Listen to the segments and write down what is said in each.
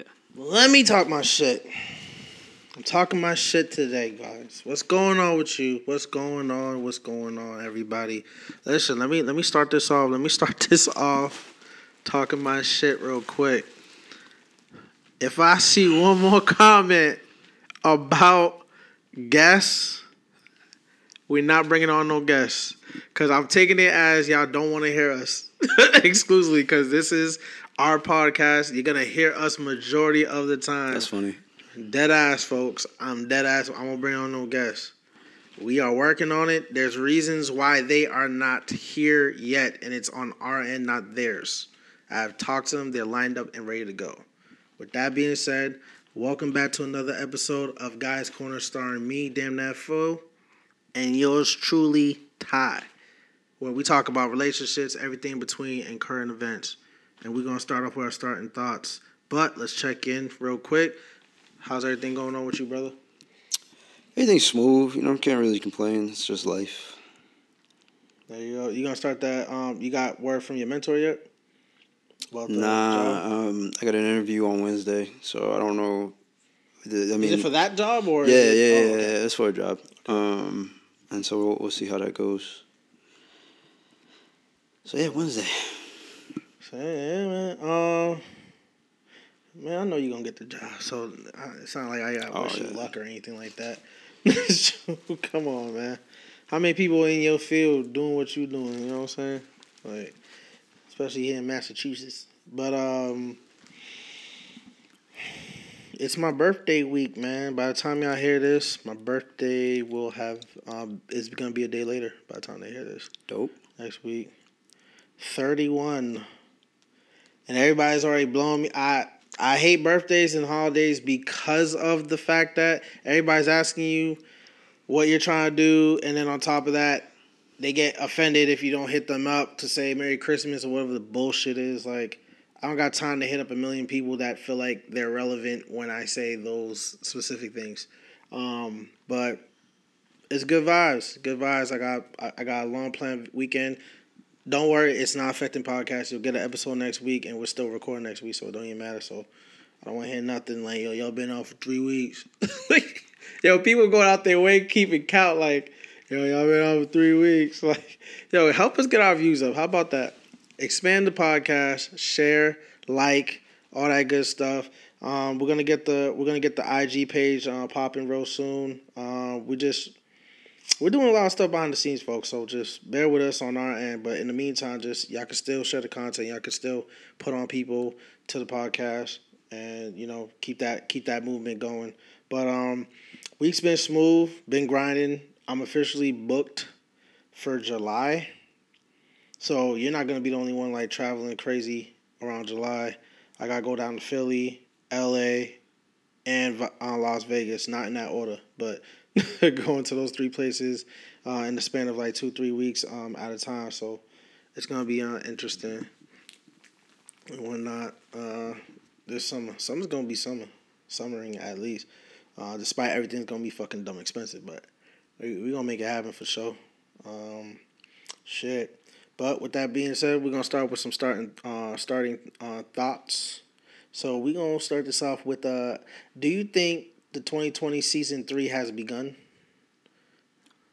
Yeah. Let me talk my shit. I'm talking my shit today, guys. What's going on with you? What's going on? What's going on, everybody? Listen, let me let me start this off. Let me start this off talking my shit real quick. If I see one more comment about guests, we're not bringing on no guests. Cause I'm taking it as y'all don't want to hear us exclusively. Cause this is our podcast. You're gonna hear us majority of the time. That's funny. Dead ass, folks. I'm dead ass. I'm gonna bring on no guests. We are working on it. There's reasons why they are not here yet, and it's on our end, not theirs. I've talked to them. They're lined up and ready to go. With that being said, welcome back to another episode of Guys Corner, starring me, Damn That Fool, and yours truly, Ty, where we talk about relationships, everything between, and current events. And we're gonna start off with our starting thoughts. But let's check in real quick. How's everything going on with you, brother? Everything's smooth. You know, I can't really complain. It's just life. There you go. You gonna start that? Um, you got word from your mentor yet? About the Nah, job? um, I got an interview on Wednesday, so I don't know. I mean, is it for that job or? yeah, yeah, it- yeah, oh, yeah, okay. it's for a job. Um, and so we'll, we'll see how that goes. So yeah, Wednesday. Man. Um, man, I know you're gonna get the job. So it's not like I got Oh, wish you luck or anything like that. Come on, man. How many people in your field doing what you're doing? You know what I'm saying? Like, especially here in Massachusetts. But um, it's my birthday week, man. By the time y'all hear this, my birthday will have um, it's gonna be a day later. By the time they hear this Dope. next week. 31. And everybody's already blowing me. I I hate birthdays and holidays because of the fact that everybody's asking you what you're trying to do and then on top of that they get offended if you don't hit them up to say Merry Christmas or whatever the bullshit is like I don't got time to hit up a million people that feel like they're relevant when I say those specific things. Um, but it's good vibes. Good vibes. I got I- I got a long planned weekend. Don't worry, it's not affecting podcast. You'll get an episode next week, and we're still recording next week, so it don't even matter. So I don't want to hear nothing like yo, y'all been out for three weeks. yo, people going out their way keeping count like yo, y'all been out for three weeks. Like yo, help us get our views up. How about that? Expand the podcast, share, like, all that good stuff. Um, we're gonna get the we're gonna get the IG page uh, popping real soon. Uh, we just we're doing a lot of stuff behind the scenes, folks. So just bear with us on our end. But in the meantime, just y'all can still share the content. Y'all can still put on people to the podcast, and you know keep that keep that movement going. But um, week's been smooth, been grinding. I'm officially booked for July, so you're not gonna be the only one like traveling crazy around July. I gotta go down to Philly, L.A., and uh, Las Vegas. Not in that order, but going to those three places uh, in the span of like two, three weeks um, at a time. So it's gonna be uh, interesting and whatnot. Uh, this summer, summer's gonna be summer, summering at least. Uh, despite everything's gonna be fucking dumb expensive, but we we gonna make it happen for sure. Um, shit. But with that being said, we're gonna start with some starting uh, starting uh, thoughts. So we're gonna start this off with uh, do you think the 2020 season three has begun?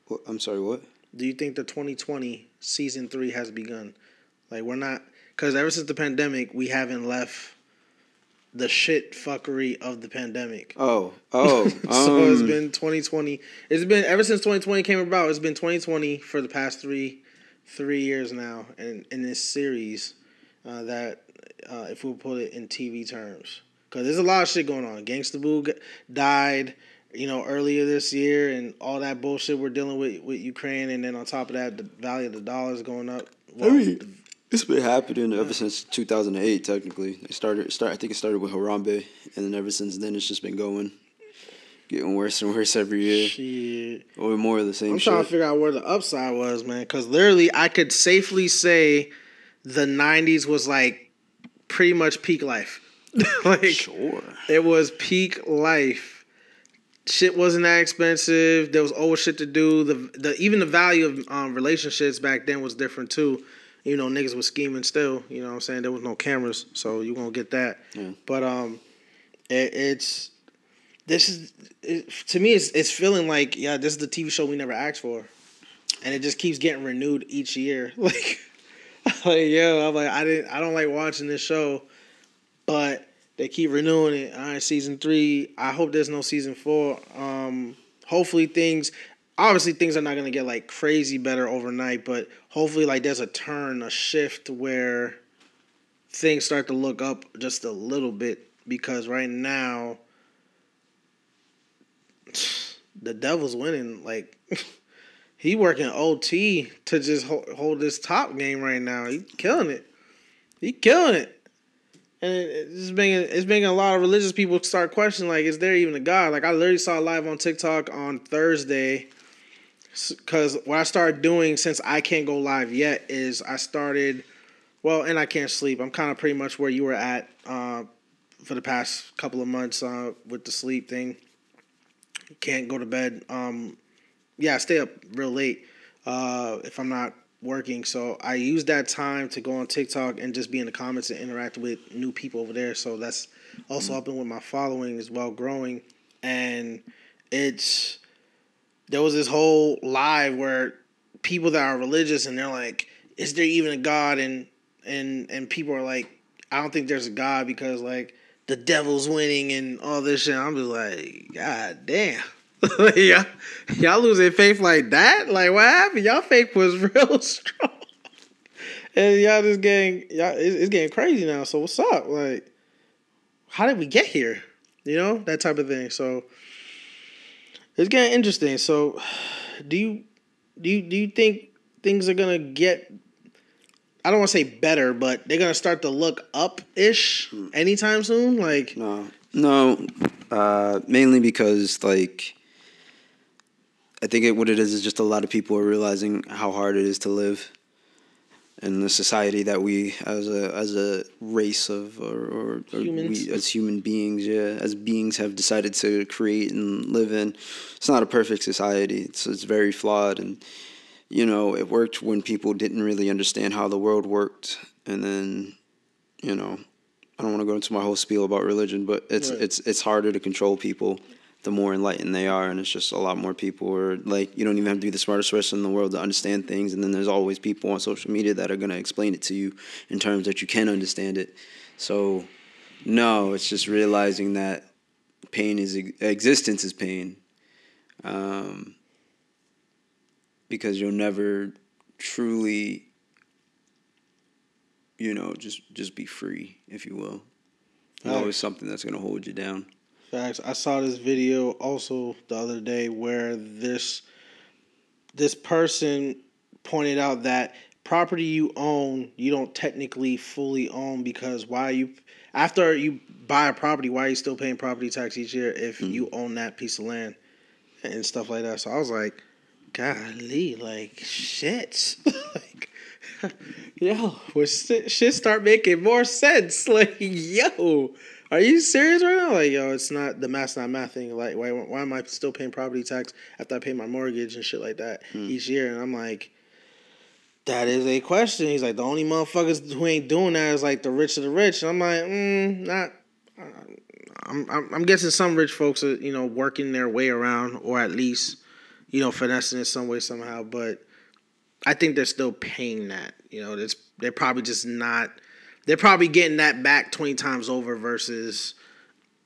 What, I'm sorry. What? Do you think the 2020 season three has begun? Like we're not, because ever since the pandemic, we haven't left the shit fuckery of the pandemic. Oh, oh. so it's um, been 2020. It's been ever since 2020 came about. It's been 2020 for the past three three years now, and in this series uh, that uh, if we put it in TV terms, because there's a lot of shit going on. Gangsta Boo died, you know, earlier this year, and all that bullshit we're dealing with with Ukraine, and then on top of that, the value of the dollar is going up. I mean, it's been happening ever since 2008. Technically, it started. Start. I think it started with Harambe, and then ever since then, it's just been going, getting worse and worse every year, shit. or more of the same I'm shit. trying to figure out where the upside was, man. Because literally, I could safely say the '90s was like pretty much peak life. like sure. it was peak life. Shit wasn't that expensive. There was always shit to do. The the even the value of um, relationships back then was different too. You know, niggas was scheming still. You know what I'm saying? There was no cameras, so you gonna get that. Yeah. But um, It, it's this is it, to me. It's it's feeling like yeah, this is the TV show we never asked for, and it just keeps getting renewed each year. Like, like yo, I'm like I didn't I don't like watching this show, but they keep renewing it. All right, season three. I hope there's no season four. Um, hopefully things. Obviously, things are not gonna get like crazy better overnight, but hopefully, like there's a turn, a shift where things start to look up just a little bit because right now the devil's winning like he working ot to just hold, hold this top game right now he killing it he killing it and it's making it's making a lot of religious people start questioning like is there even a god like i literally saw live on tiktok on thursday because what i started doing since i can't go live yet is i started well and i can't sleep i'm kind of pretty much where you were at uh, for the past couple of months uh, with the sleep thing. Can't go to bed. Um, yeah, I stay up real late uh, if I'm not working. So I use that time to go on TikTok and just be in the comments and interact with new people over there. So that's also mm-hmm. helping with my following as well growing. And it's there was this whole live where people that are religious and they're like, is there even a God? And and and people are like, I don't think there's a God because like the devil's winning and all this shit. I'm just like, God damn. y'all, y'all losing faith like that? Like what happened? Y'all faith was real strong. And y'all just getting y'all it's, it's getting crazy now. So what's up? Like, how did we get here? You know, that type of thing. So it's getting interesting. So do you do you do you think things are gonna get I don't want to say better, but they're gonna start to look up ish anytime soon. Like no, no, uh, mainly because like I think it, what it is is just a lot of people are realizing how hard it is to live in the society that we as a as a race of or, or, or we as human beings yeah as beings have decided to create and live in. It's not a perfect society. It's it's very flawed. And you know, it worked when people didn't really understand how the world worked, and then, you know, I don't want to go into my whole spiel about religion, but it's right. it's it's harder to control people the more enlightened they are, and it's just a lot more people are like you don't even have to be the smartest person in the world to understand things, and then there's always people on social media that are gonna explain it to you in terms that you can understand it. So, no, it's just realizing that pain is existence is pain. Um, because you'll never truly you know just just be free if you will there's always something that's going to hold you down facts i saw this video also the other day where this this person pointed out that property you own you don't technically fully own because why you after you buy a property why are you still paying property tax each year if mm-hmm. you own that piece of land and stuff like that so i was like golly, like shit, like yo, shit start making more sense. Like yo, are you serious right now? Like yo, it's not the math's not math thing. Like why why am I still paying property tax after I pay my mortgage and shit like that hmm. each year? And I'm like. That is a question. He's like the only motherfuckers who ain't doing that is like the rich of the rich. And I'm like, mm, not. I'm, I'm I'm guessing some rich folks are you know working their way around, or at least you know, finessing it some way somehow. But I think they're still paying that. You know, it's they're probably just not. They're probably getting that back twenty times over versus,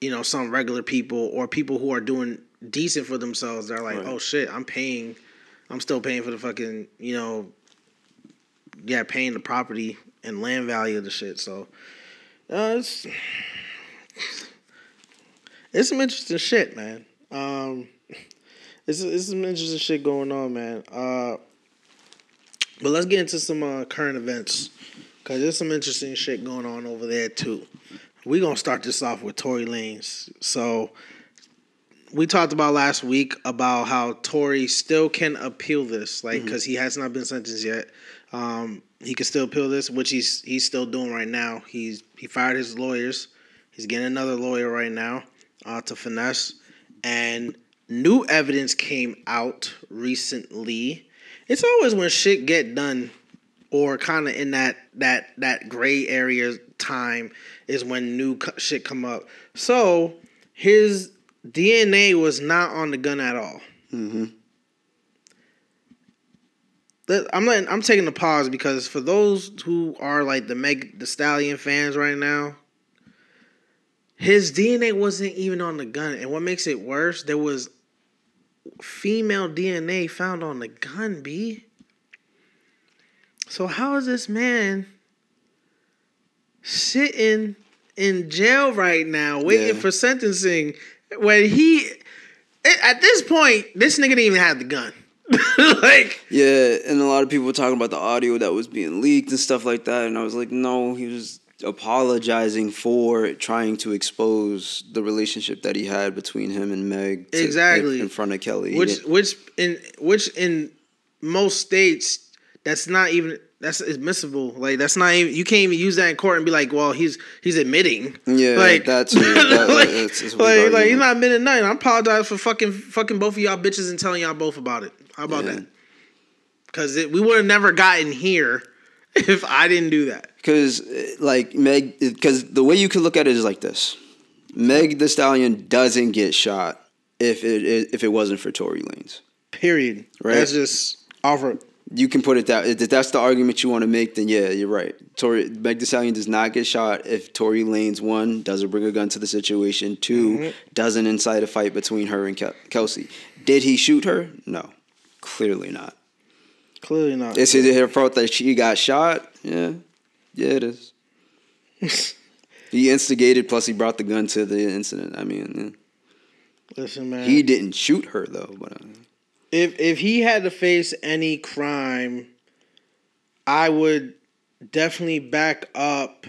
you know, some regular people or people who are doing decent for themselves. They're like, right. oh shit, I'm paying. I'm still paying for the fucking, you know, yeah, paying the property and land value of the shit. So, uh, it's it's some interesting shit, man. Um, it's, it's some interesting shit going on, man. Uh, but let's get into some uh, current events because there's some interesting shit going on over there too. We're gonna start this off with Tory Lanez. So we talked about last week about how Tory still can appeal this, like because mm-hmm. he has not been sentenced yet. Um, he can still appeal this, which he's he's still doing right now. He's he fired his lawyers. He's getting another lawyer right now uh, to finesse, and new evidence came out recently. It's always when shit get done or kind of in that that that gray area time is when new shit come up. So his DNA was not on the gun at all. Mm-hmm. I'm letting, I'm taking a pause because for those who are like the Meg the Stallion fans right now, his DNA wasn't even on the gun, and what makes it worse, there was female DNA found on the gun. B. So how is this man sitting in jail right now, waiting Yeah. for sentencing, when he at this point this nigga didn't even have the gun, like. Yeah, and a lot of people were talking about the audio that was being leaked and stuff like that, and I was like, no, he was apologizing for trying to expose the relationship that he had between him and Meg to- Exactly. in front of Kelly. Which which in which in most states that's not even that's admissible. Like that's not even you can't even use that in court and be like, well, he's he's admitting. Yeah, like that's- that- like, that's- that's like, like he's not admitting nothing. I apologize for fucking fucking both of y'all bitches and telling y'all both about it. How about Yeah. that? Because we would have never gotten here if I didn't do that. Because, like, Meg, because the way you could look at it is like this Meg the Stallion doesn't get shot if it if it wasn't for Tory Lanez. Period. Right. That's just offer. You can put it that if that's the argument you want to make, then yeah, you're right. Tory Meg the Stallion does not get shot if Tory Lanez one doesn't bring a gun to the situation, 2 doesn't incite a fight between her and Kel- Kelsey. Did he shoot her? No, clearly not. Clearly not. Is it her fault that she got shot? Yeah, yeah, it is. he instigated, plus he brought the gun to the incident. I mean, Listen, man. he didn't shoot her though. But uh, if if he had to face any crime, I would definitely back up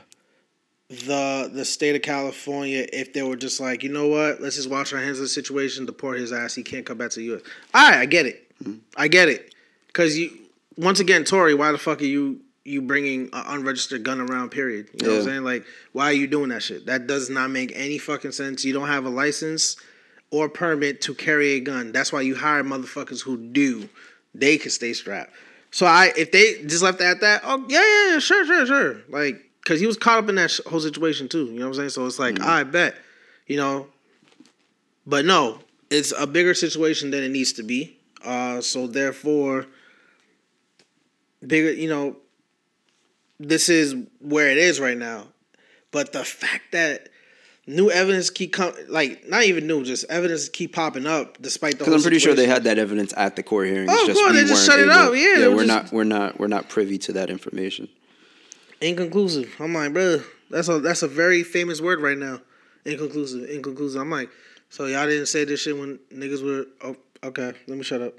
the the state of California if they were just like, you know what, let's just wash our hands of the situation, deport his ass, he can't come back to the U.S. All right, I get it, mm-hmm. I get it, because you once again, Tory, why the fuck are you you bringing an unregistered gun around? Period. You know what I'm saying? Like, why are you doing that shit? That does not make any fucking sense. You don't have a license or permit to carry a gun. That's why you hire motherfuckers who do. They can stay strapped. So I, if they just left it at that, oh yeah, yeah, yeah, sure, sure, sure. Like, cause he was caught up in that sh- whole situation too. You know what I'm saying? So it's like, I bet, you know. But no, it's a bigger situation than it needs to be. Uh, so therefore, bigger, you know, this is where it is right now. But the fact that new evidence keep com- like not even new, just evidence keep popping up despite the. because I'm pretty sure they had that evidence at the court hearing. Oh, It's of just course, they just shut it up. Yeah, yeah, we're was not we're not we're not privy to that information. inconclusive. I'm like, bro, that's a that's a very famous word right now. Inconclusive, inconclusive. I'm like, so y'all didn't say this shit when niggas were. Oh, okay, let me shut up.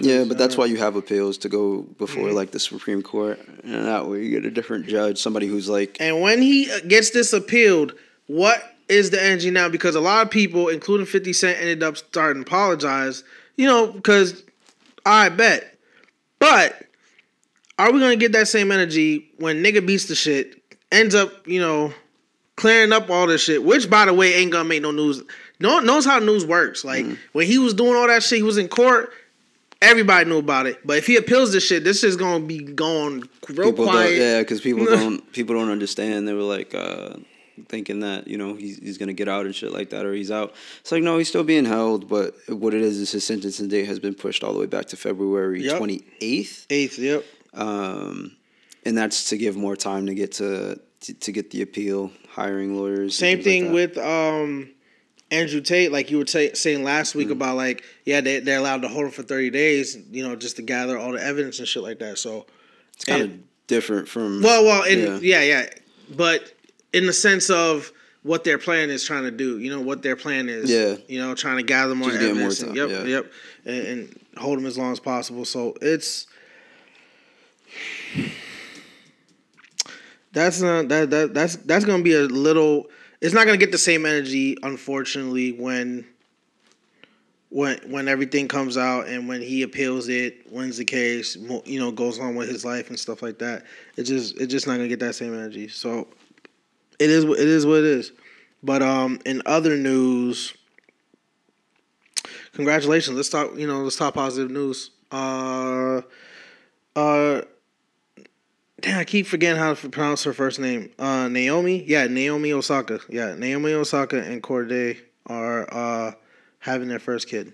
Yeah, but that's why you have appeals to go before Mm-hmm. like the Supreme Court, and that way you get a different judge, somebody who's like And when he uh, gets this appealed, what is the energy now? Because a lot of people, including 50 Cent, ended up starting to apologize, you know, because I bet. But are we going to get that same energy when nigga beats the shit, ends up, you know, clearing up all this shit, which, by the way, ain't going to make no news. No one knows how news works. Like, when he was doing all that shit, he was in court. Everybody knew about it, but if he appeals this shit, this shit's gonna be going real people quiet. yeah, because people don't people don't understand. They were like uh, thinking that you know he's he's gonna get out and shit like that, or he's out. It's like no, he's still being held, but what it is is his sentencing date has been pushed all the way back to February twenty eighth, Eighth, yep. um, and that's to give more time to get to to, to get the appeal, hiring lawyers. Same things like thing with um, Andrew Tate, like you were ta saying last week about like yeah they they're allowed to hold him for thirty days, you know, just to gather all the evidence and shit like that. So it's kind of different from well, well, in, Yeah. yeah. yeah, but in the sense of what their plan is trying to do, you know, what their plan is, Yeah. you know, trying to gather more Just get more evidence, and, yep, yeah. yep, and, and hold them as long as possible. So it's that's not that that that's that's gonna be a little. It's not gonna get the same energy, unfortunately, when when when everything comes out and when he appeals it, wins the case, you know, goes on with his life and stuff like that. It just it's just not gonna get that same energy. So it is what- it is what it is. But um, in other news, congratulations. Let's talk. You know, let's talk positive news. Uh, uh, damn, I keep forgetting how to pronounce her first name. Uh, Naomi. Yeah, Naomi Osaka. Yeah, Naomi Osaka and Cordae are uh having their first kid.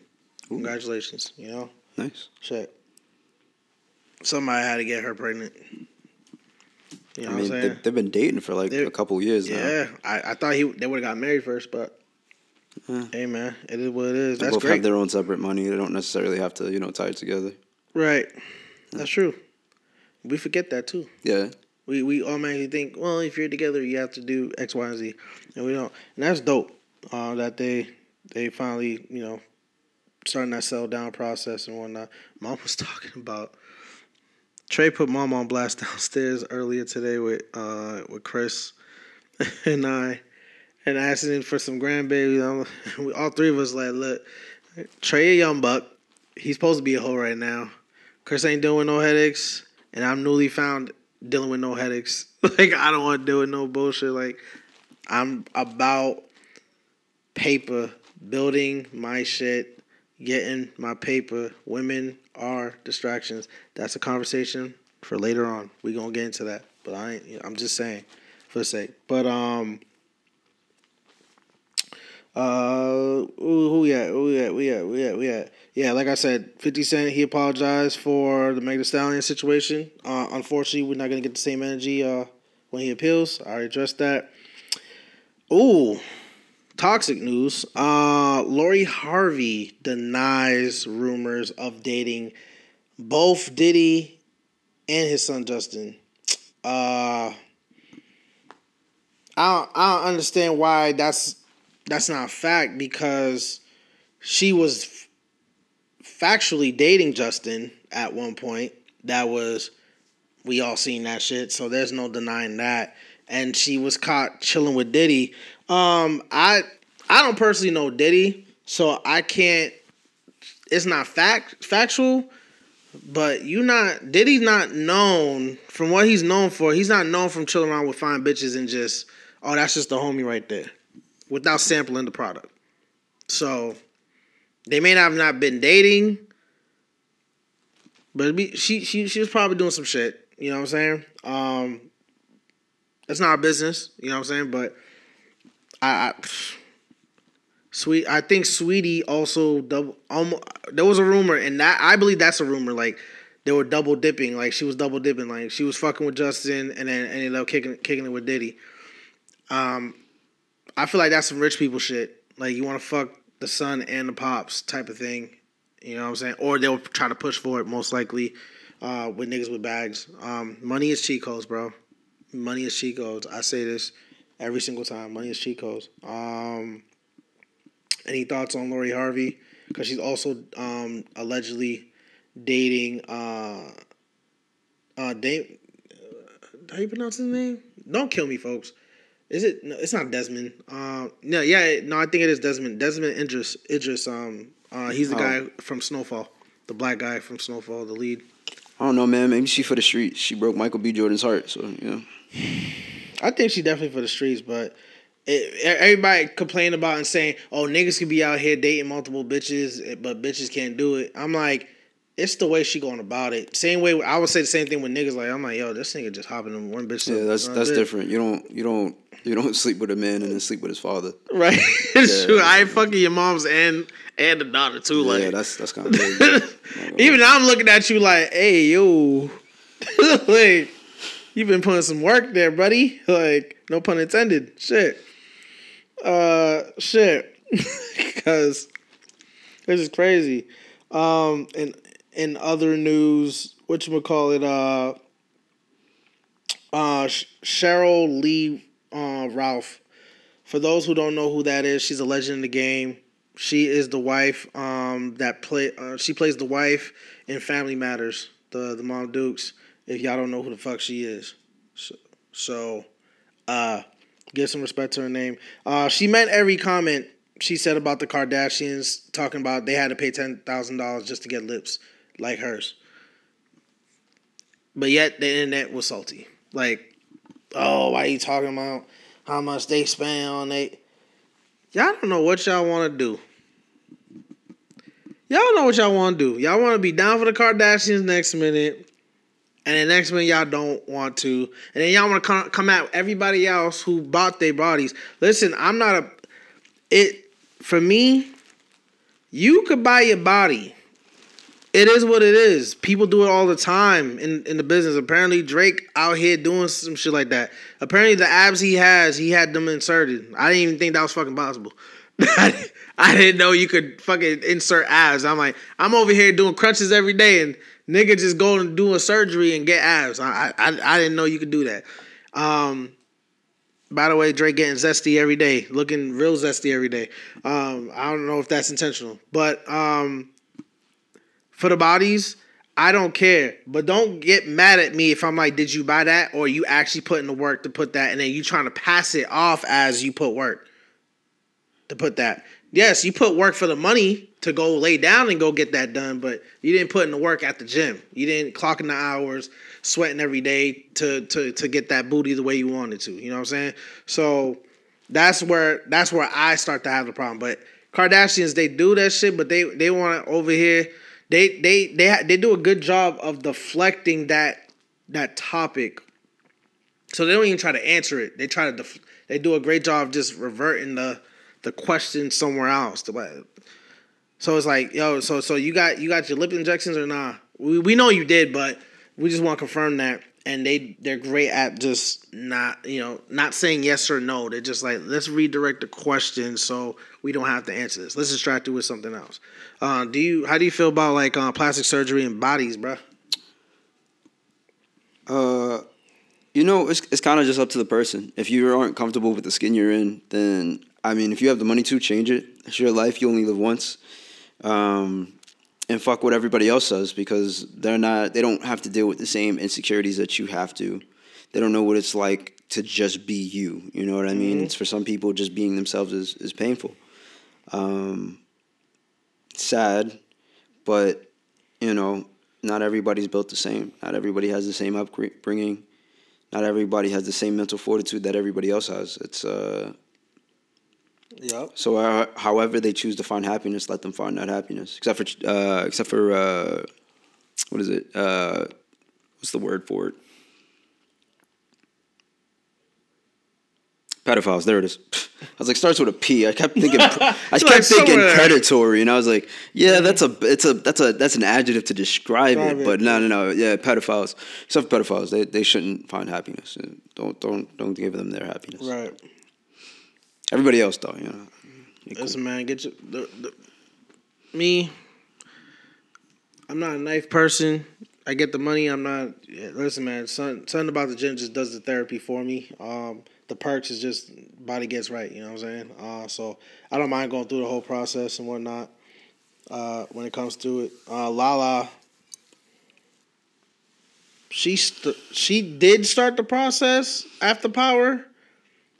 Congratulations. You know, Nice. shit. Somebody had to get her pregnant. You know I mean, they, they've been dating for like They're- a couple years now. Yeah, I, I thought he they would have got married first, but Yeah. hey, man, it is what it is. They That's both great. have their own separate money. They don't necessarily have to, you know, tie it together. right, that's true. We forget that too. Yeah. We we automatically think, well, if you're together, you have to do X, Y, and Z, and we don't. And that's dope. Uh, that they they finally you know starting that sell down process and whatnot. Mom was talking about Trey put mom on blast downstairs earlier today with uh with Chris and I, and asking him for some grandbaby. We, all three of us like, look, Trey a young buck. He's supposed to be a hoe right now. Chris ain't doing no headaches, and I'm newly found dealing with no headaches. like I don't want to deal with no bullshit. Like I'm about paper, building my shit, getting my paper. Women are distractions. That's a conversation for later on. We gonna get into that, but I ain't. I'm just saying for the sake. But um. Uh, who, we at? Who we at? We at? We at? We at? Yeah, like I said, Fifty Cent he apologized for the Meg Stallion situation. Uh, unfortunately, we're not gonna get the same energy uh when he appeals. I already addressed that. Ooh, toxic news. Uh, Lori Harvey denies rumors of dating both Diddy and his son Justin. Uh, I don't, I don't understand why that's that's not a fact because she was f- factually dating Justin at one point. That was we all seen that shit, so there's no denying that. And she was caught chilling with Diddy. Um, I I don't personally know Diddy, so I can't. It's not fact factual, but you not Diddy's not known from what he's known for. He's not known from chilling around with fine bitches and just oh that's just the homie right there, without sampling the product. So they may not have not been dating, but be, she she she was probably doing some shit. You know what I'm saying? Um, that's not our business. You know what I'm saying? But I, I sweet. I think Sweetie also double. Almost, there was a rumor, and that I believe that's a rumor. Like they were double dipping. Like she was double dipping. Like she was fucking with Justin, and then ended up kicking kicking it with Diddy. Um, I feel like that's some rich people shit. Like you want to fuck the son and the pops type of thing. You know what I'm saying? Or they'll try to push for it most likely uh, with niggas with bags. Um, money is cheat codes, bro. Money is cheat codes. I say this every single time. Money is cheat codes. Um, any thoughts on Lori Harvey? Because she's also um, allegedly dating. Uh, uh, Dame, uh, how you pronounce his name? Don't kill me, folks. Is it? No, it's not Desmond. Uh, no, yeah, no, I think it is Desmond. Desmond Idris. Idris. Um, uh, he's the Oh. guy from Snowfall, the black guy from Snowfall, the lead. I don't know, man. Maybe she for the streets. She broke Michael B. Jordan's heart. So, you know. I think she definitely for the streets, but it, everybody complain about and saying, "Oh, niggas can be out here dating multiple bitches, eh, but bitches can't do it." I'm like, it's the way she going about it. Same way I would say the same thing with niggas. Like I'm like, yo, this nigga just hopping in one bitch. Yeah, that's that's bitch. different. You don't you don't you don't sleep with a man and then sleep with his father. right? it's Yeah. true. I ain't fucking your mom's and and the daughter too. Like yeah, that's that's kind of crazy. Even I'm looking at you like, hey, yo, like you've been putting some work there, buddy. Like, no pun intended. Shit. Uh, shit. Because this is crazy. Um, and in other news, what you call it? Uh, uh, Sheryl Lee uh, Ralph. For those who don't know who that is, she's a legend in the game. She is the wife um, that play. Uh, she plays the wife in Family Matters, the the Mom Dukes. If y'all don't know who the fuck she is, so, so uh, give some respect to her name. Uh, she meant every comment she said about the Kardashians, talking about they had to pay ten thousand dollars just to get lips like hers. But yet the internet was salty. Like, oh, why you talking about how much they spend on they? Y'all don't know what y'all want to do. Y'all know what y'all want to do. Y'all want to be down for the Kardashians next minute, and the next minute y'all don't want to, and then y'all want to come come at everybody else who bought their bodies. Listen, I'm not a it for me. You could buy your body. It is what it is. People do it all the time in, in the business. Apparently, Drake out here doing some shit like that. Apparently, the abs he has, he had them inserted. I didn't even think that was fucking possible. I didn't know you could fucking insert abs. I'm like, I'm over here doing crunches every day, and nigga just go and do a surgery and get abs. I I, I didn't know you could do that. Um, by the way, Drake getting zesty every day, looking real zesty every day. Um, I don't know if that's intentional, but um, for the bodies, I don't care. But don't get mad at me if I'm like, did you buy that, or you actually put in the work to put that, and then you trying to pass it off as you put work to put that. Yes, you put work for the money to go lay down and go get that done, but you didn't put in the work at the gym. You didn't clock in the hours, sweating every day to to to get that booty the way you wanted to. You know what I'm saying? So that's where that's where I start to have the problem. But Kardashians, they do that shit, but they they want to over here. They they they they do a good job of deflecting that that topic. So they don't even try to answer it. They try to def- they do a great job just reverting the the question somewhere else. So it's like, yo, so so you got you got your lip injections or nah? We we know you did, but we just want to confirm that. And they they're great at just not you know not saying yes or no. They're just like let's redirect the question so we don't have to answer this. Let's distract you with something else. Uh, do you how do you feel about like uh, plastic surgery and bodies, bro? Uh, you know, it's it's kind of just up to the person. If you aren't comfortable with the skin you're in, then I mean, if you have the money to change it, it's your life. You only live once. Um, and fuck what everybody else does because they're not. They don't have to deal with the same insecurities that you have to. They don't know what it's like to just be you. You know what I mean? Mm-hmm. It's for some people just being themselves is is painful. Um, sad, but you know, not everybody's built the same. Not everybody has the same upbringing. Not everybody has the same mental fortitude that everybody else has. It's uh Yep. So, uh, however they choose to find happiness, let them find that happiness. Except for, uh, except for, uh, what is it? Uh, what's the word for it? Pedophiles. There it is. I was like, starts with a P. I kept thinking, I kept like thinking predatory, and I was like, yeah, that's a, it's a, that's a, that's an adjective to describe it, but no, no, no, yeah, pedophiles. Except for pedophiles, they, they shouldn't find happiness. Don't, don't, don't give them their happiness. Right. Everybody else though, you know. Listen, man, get your the, the, me. I'm not a knife person. I get the money. I'm not. Listen, man. Something about the gym just does the therapy for me. Um, the perks is just body gets right. You know what I'm saying? Uh, so I don't mind going through the whole process and whatnot. Uh, when it comes to it, uh, Lala. She st- she did start the process after Power,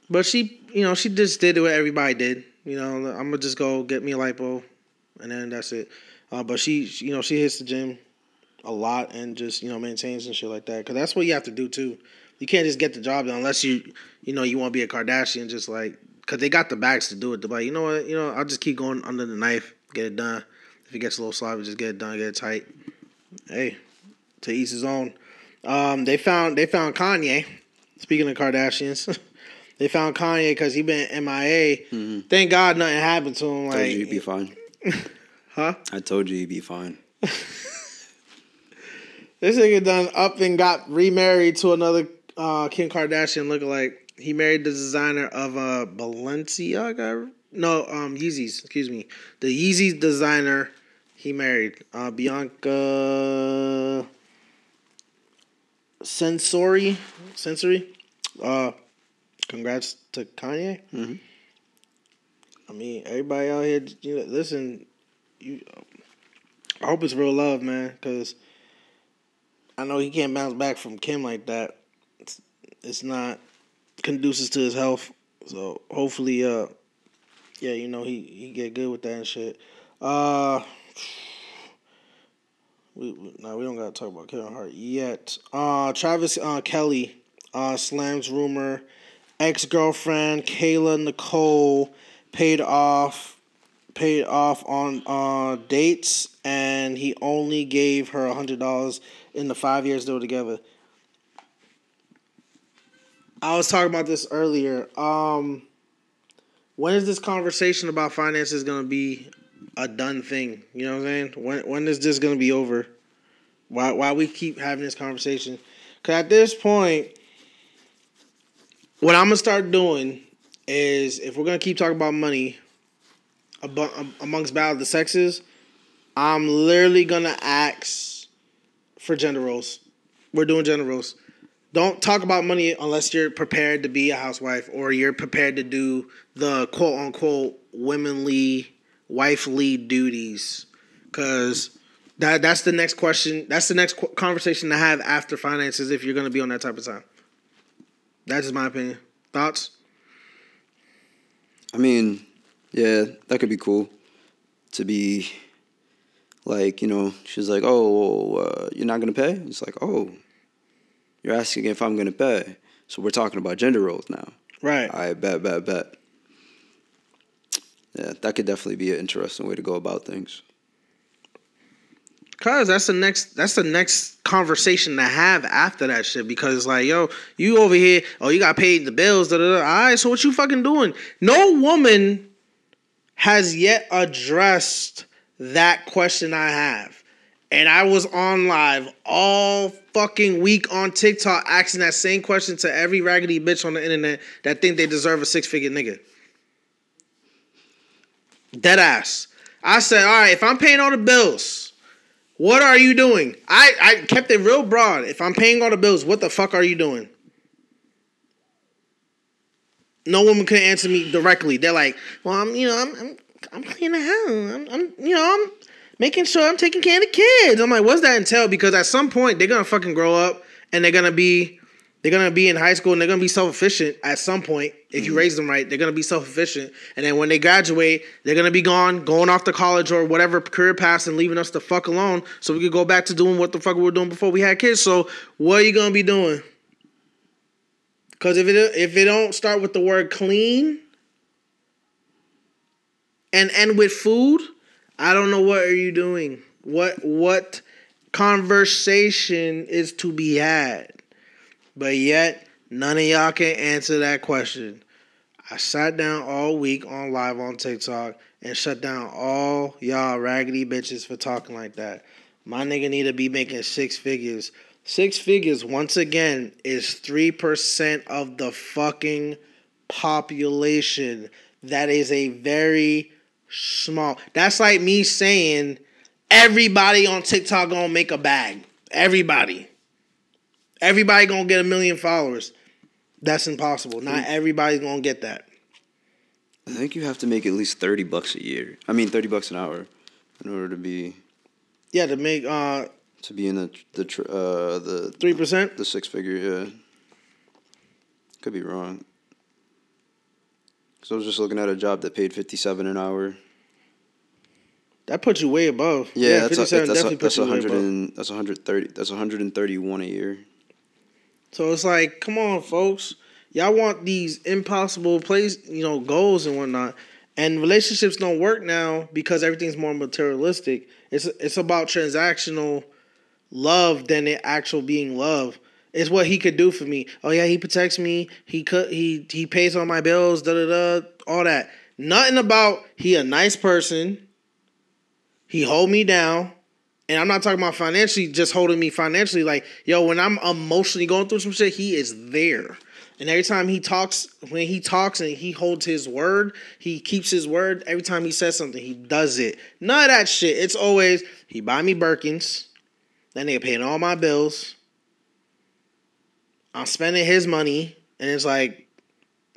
but she you know, she just did what everybody did. You know, I'm gonna just go get me a lipo, and then that's it. Uh, but she, you know, she hits the gym a lot and just you know maintains and shit like that. Cause that's what you have to do too. You can't just get the job done unless you, you know, you want to be a Kardashian. Just like, cause they got the bags to do it. They're like, you know what, you know, I'll just keep going under the knife, get it done. If it gets a little sloppy, just get it done, get it tight. Hey, to each his own. Um, they found they found Kanye. Speaking of Kardashians. They found Kanye because he been MIA. Mm-hmm. Thank God nothing happened to him. Like, I told you he'd be fine. huh? I told you he'd be fine. this nigga done up and got remarried to another uh, Kim Kardashian lookalike. He married the designer of uh, Balenciaga. No, um, Yeezys. Excuse me. The Yeezys designer he married uh, Bianca Censori. Sensory. Uh, congrats to Kanye. Mm-hmm. I mean, everybody out here, you know, listen. You, I hope it's real love, man, because I know he can't bounce back from Kim like that. It's, it's not conducive to his health. So hopefully, uh, yeah, you know, he he get good with that and shit. Uh, we, we no, we don't gotta talk about Kevin Hart yet. Uh, Travis uh, Kelce uh slams rumor ex girlfriend Kayla Nicole paid off paid off on uh, dates, and he only gave her hundred dollars in the five years they were together. I was talking about this earlier. Um, when is this conversation about finances gonna be a done thing? You know what I'm saying? When when is this gonna be over? Why why we keep having this conversation? Cause at this point, what I'm gonna start doing is if we're gonna keep talking about money amongst battle of the sexes, I'm literally gonna ask for gender roles. We're doing gender roles. Don't talk about money unless you're prepared to be a housewife or you're prepared to do the quote unquote womanly, wifely duties. Cause that that's the next question. That's the next qu- conversation to have after finances if you're gonna be on that type of time. That's just my opinion. Thoughts? I mean, yeah, that could be cool to be like, you know, she's like, oh, uh, you're not going to pay? It's like, oh, you're asking if I'm going to pay. So we're talking about gender roles now. Right. I bet, bet, bet. Yeah, that could definitely be an interesting way to go about things. Cause that's the next that's the next conversation to have after that shit. Because like, yo, you over here, oh, you got paid the bills, da da da. All right, so what you fucking doing? No woman has yet addressed that question I have. And I was on live all fucking week on TikTok asking that same question to every raggedy bitch on the internet that think they deserve a six figure nigga. Dead ass. I said, all right, if I'm paying all the bills, what are you doing? I, I kept it real broad. If I'm paying all the bills, what the fuck are you doing? No woman can answer me directly. They're like, well, I'm, you know, I'm, I'm, I'm cleaning the house. I'm, I'm, you know, I'm making sure I'm taking care of the kids. I'm like, what's that entail? Because at some point they're gonna fucking grow up and they're gonna be, they're gonna be in high school and they're gonna be self efficient at some point. If you mm-hmm. raise them right, they're gonna be self efficient. And then when they graduate, they're gonna be gone, going off to college or whatever career path and leaving us the fuck alone, so we could go back to doing what the fuck we were doing before we had kids. So what are you gonna be doing? Because if it if it don't start with the word clean and end with food, I don't know what are you doing. What what conversation is to be had? But yet none of y'all can answer that question. I sat down all week on live on TikTok and shut down all y'all raggedy bitches for talking like that. My nigga need to be making six figures. Six figures, once again, is 3% of the fucking population. That is a very small. That's like me saying everybody on TikTok gonna make a bag. Everybody. Everybody gonna get a million followers. That's impossible. Not everybody's gonna get that. I think you have to make at least 30 bucks a year. I mean, 30 bucks an hour in order to be Yeah, to make uh to be in the the uh the three percent. the six figure, yeah. Could be wrong. Cuz I was just looking at a job that paid 57 an hour. That puts you way above. Yeah, that's a, 57 that's a, definitely that's puts you 100 and that's 130 that's 131 a year. So it's like, come on, folks. Y'all want these impossible place, you know, goals and whatnot. And relationships don't work now because everything's more materialistic. It's it's about transactional love than it actual being love. It's what he could do for me. Oh yeah, he protects me. He could he he pays all my bills. Da da da. All that. Nothing about he a nice person. He hold me down. And I'm not talking about financially, just holding me financially. Like, yo, when I'm emotionally going through some shit, he is there. And every time he talks, when he talks and he holds his word, he keeps his word. Every time he says something, he does it. None of that shit. It's always he buy me Birkins, that nigga paying all my bills. I'm spending his money, and it's like,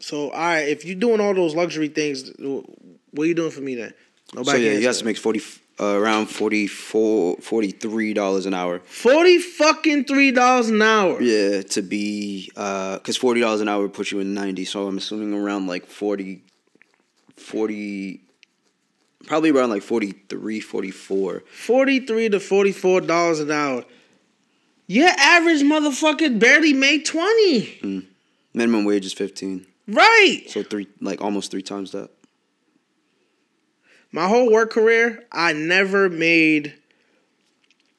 so all right, if you're doing all those luxury things, what are you doing for me then? Nobody so yeah, you have to make 40 uh, around 44 43 dollars an hour. forty fucking three dollars an hour. Yeah, to be uh cuz 40 dollars an hour would put you in 90, so I'm assuming around like 40 40 probably around like 43 44. Forty-three to forty-four dollars an hour. Your average motherfucker barely made twenty. Minimum wage is 15. Right. So three like almost 3 times that. My whole work career, I never made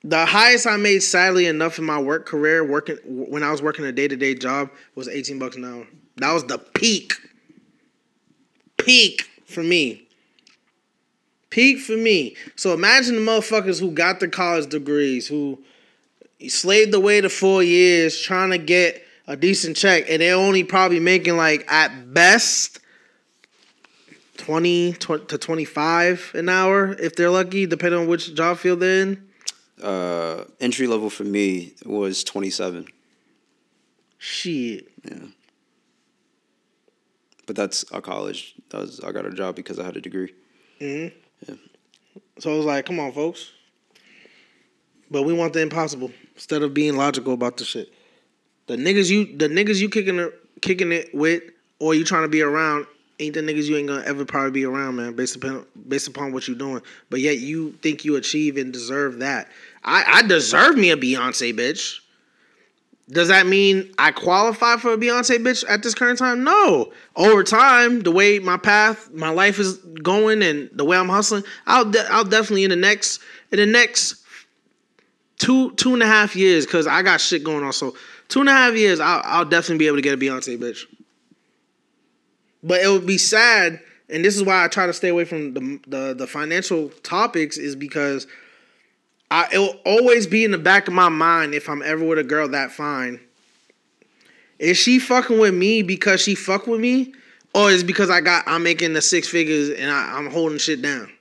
the highest I made, sadly enough, in my work career, working when I was working a day to day job, was eighteen bucks an hour. That was the peak. Peak for me. Peak for me. So imagine the motherfuckers who got the college degrees, who slaved away the four years trying to get a decent check, and they're only probably making like at best 20, to 25 an hour if they're lucky, depending on which job field they're in. Uh, entry level for me was twenty seven. Shit. Yeah. But that's a college. That was I got a job because I had a degree. Mhm. Yeah. So I was like, come on, folks. But we want the impossible instead of being logical about the shit. The niggas you the niggas you kicking it kicking it with or you trying to be around ain't the niggas you ain't gonna ever probably be around, man, based upon based upon what you're doing. But yet you think you achieve and deserve that. I, I deserve me a Beyonce bitch. Does that mean I qualify for a Beyonce bitch at this current time? No. Over time, the way my path, my life is going, and the way I'm hustling, I'll de- I'll definitely in the next in the next two two and a half years, cause I got shit going on. So two and a half years, I'll I'll definitely be able to get a Beyonce bitch. But it would be sad, and this is why I try to stay away from the the, the financial topics, is because I it will always be in the back of my mind if I'm ever with a girl that fine. Is she fucking with me because she fuck with me, or is because I got I'm making the six figures and I, I'm holding shit down?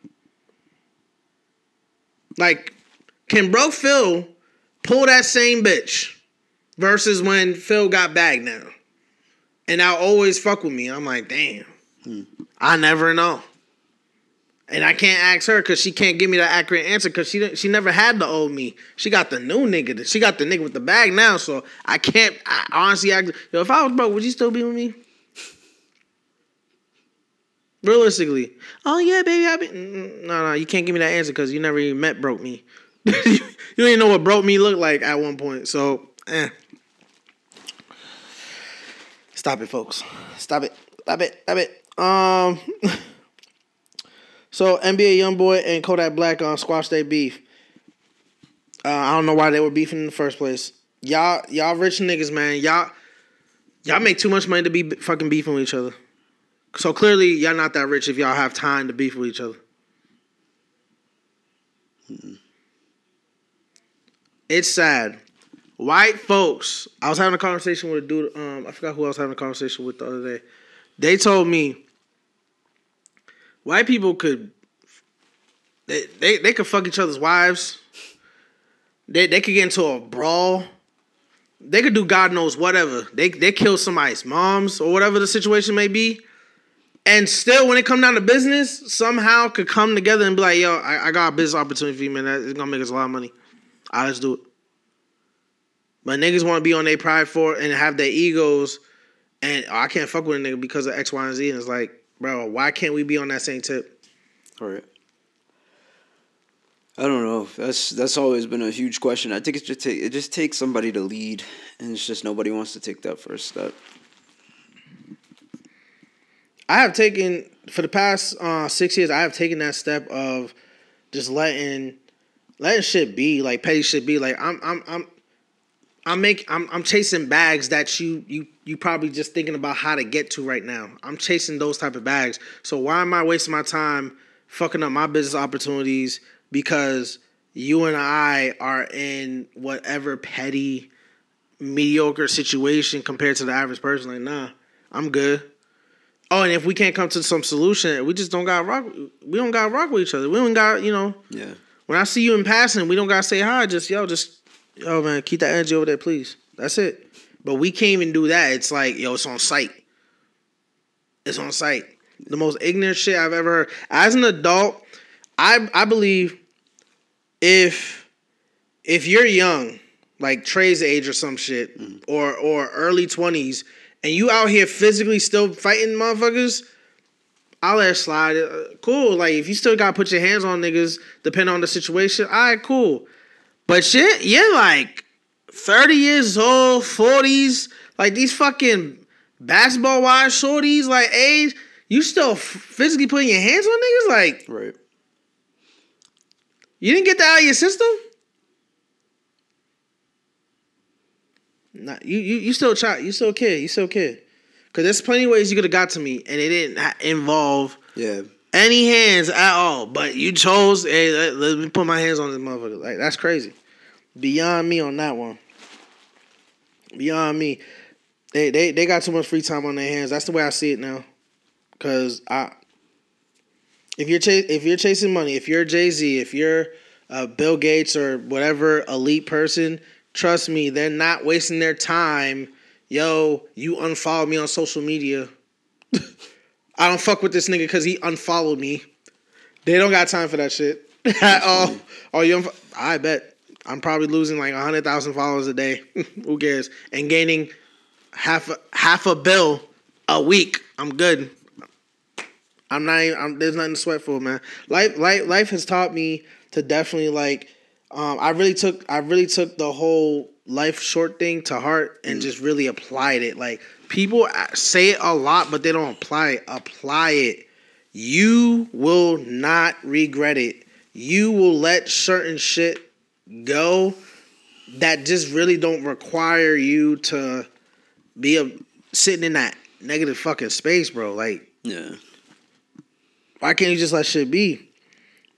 Like, can bro Phil pull that same bitch versus when Phil got bagged now? And I always fuck with me. I'm like, damn. I never know. And I can't ask her because she can't give me the accurate answer because she she never had the old me. She got the new nigga. She got the nigga with the bag now. So I can't I honestly ask. Yo, if I was broke, would you still be with me? Realistically, oh yeah, baby, I be mm, no, no. You can't give me that answer because you never even met broke me. you don't even know what broke me looked like at one point. So, eh. Stop it, folks. Stop it. Stop it. Stop it. Um. so NBA YoungBoy and Kodak Black on squash their beef. Uh, I don't know why they were beefing in the first place. Y'all, y'all rich niggas, man. Y'all, y'all make too much money to be fucking beefing with each other. So clearly, y'all not that rich if y'all have time to beef with each other. It's sad. White folks. I was having a conversation with a dude. Um, I forgot who I was having a conversation with the other day. They told me white people could they they, they could fuck each other's wives. They they could get into a brawl. They could do God knows whatever. They they kill somebody's moms or whatever the situation may be. And still, when it come down to business, somehow could come together and be like, "Yo, I, I got a business opportunity man. It's gonna make us a lot of money. All right, let's do it." But niggas want to be on their pride for it and have their egos, and oh, I can't fuck with a nigga because of X, Y, and Z. And it's like, bro, why can't we be on that same tip? All right. I don't know. That's that's always been a huge question. I think it's just take, it just takes somebody to lead, and it's just nobody wants to take that first step. I have taken for the past uh, six years. I have taken that step of just letting letting shit be, like petty shit be. Like I'm I'm I'm I'm make I'm I'm chasing bags that you you you probably just thinking about how to get to right now. I'm chasing those type of bags. So why am I wasting my time fucking up my business opportunities because you and I are in whatever petty mediocre situation compared to the average person? Like, nah, I'm good. Oh, and if we can't come to some solution, we just don't got rock. We don't got rock with each other. We don't got you know. Yeah. When I see you in passing, we don't gotta say hi. Just yo, just yo, man, keep that energy over there, please. That's it. But we can't even do that. It's like yo, it's on site. It's on site. The most ignorant shit I've ever heard. As an adult, I I believe if if you're young, like Trey's age or some shit, or or early twenties, and you out here physically still fighting motherfuckers, I'll let it slide. Uh, cool. Like if you still gotta put your hands on niggas, depending on the situation, all right, cool. But shit, you're like 30 years old, 40s, like these fucking basketball wise shorties, like age, you still physically putting your hands on niggas, like Right. You didn't get that out of your system? Nah, you you you still child. You still kid. You still kid. Cause there's plenty of ways you could have got to me, and it didn't involve Yeah. Any hands at all. But you chose, hey, let, let me put my hands on this motherfucker. Like that's crazy. Beyond me on that one. Beyond me. They they they got too much free time on their hands. That's the way I see it now. Cause I if you're ch- if you're chasing money, if you're Jay Z, if you're uh, Bill Gates or whatever elite person, trust me, they're not wasting their time. Yo, you unfollow me on social media. I don't fuck with this nigga because he unfollowed me. They don't got time for that shit at all. Oh, you? Unfo- I bet I'm probably losing like hundred thousand followers a day. Who cares? And gaining half a, half a bill a week. I'm good. I'm not. Even, I'm, there's nothing to sweat for, man. Life, life, life has taught me to definitely like. Um, I really took. I really took the whole life short thing to heart and just really applied it. Like people say it a lot, but they don't apply it. Apply it. You will not regret it. You will let certain shit go that just really don't require you to be a, sitting in that negative fucking space, bro. Like Yeah. why can't you just let shit be?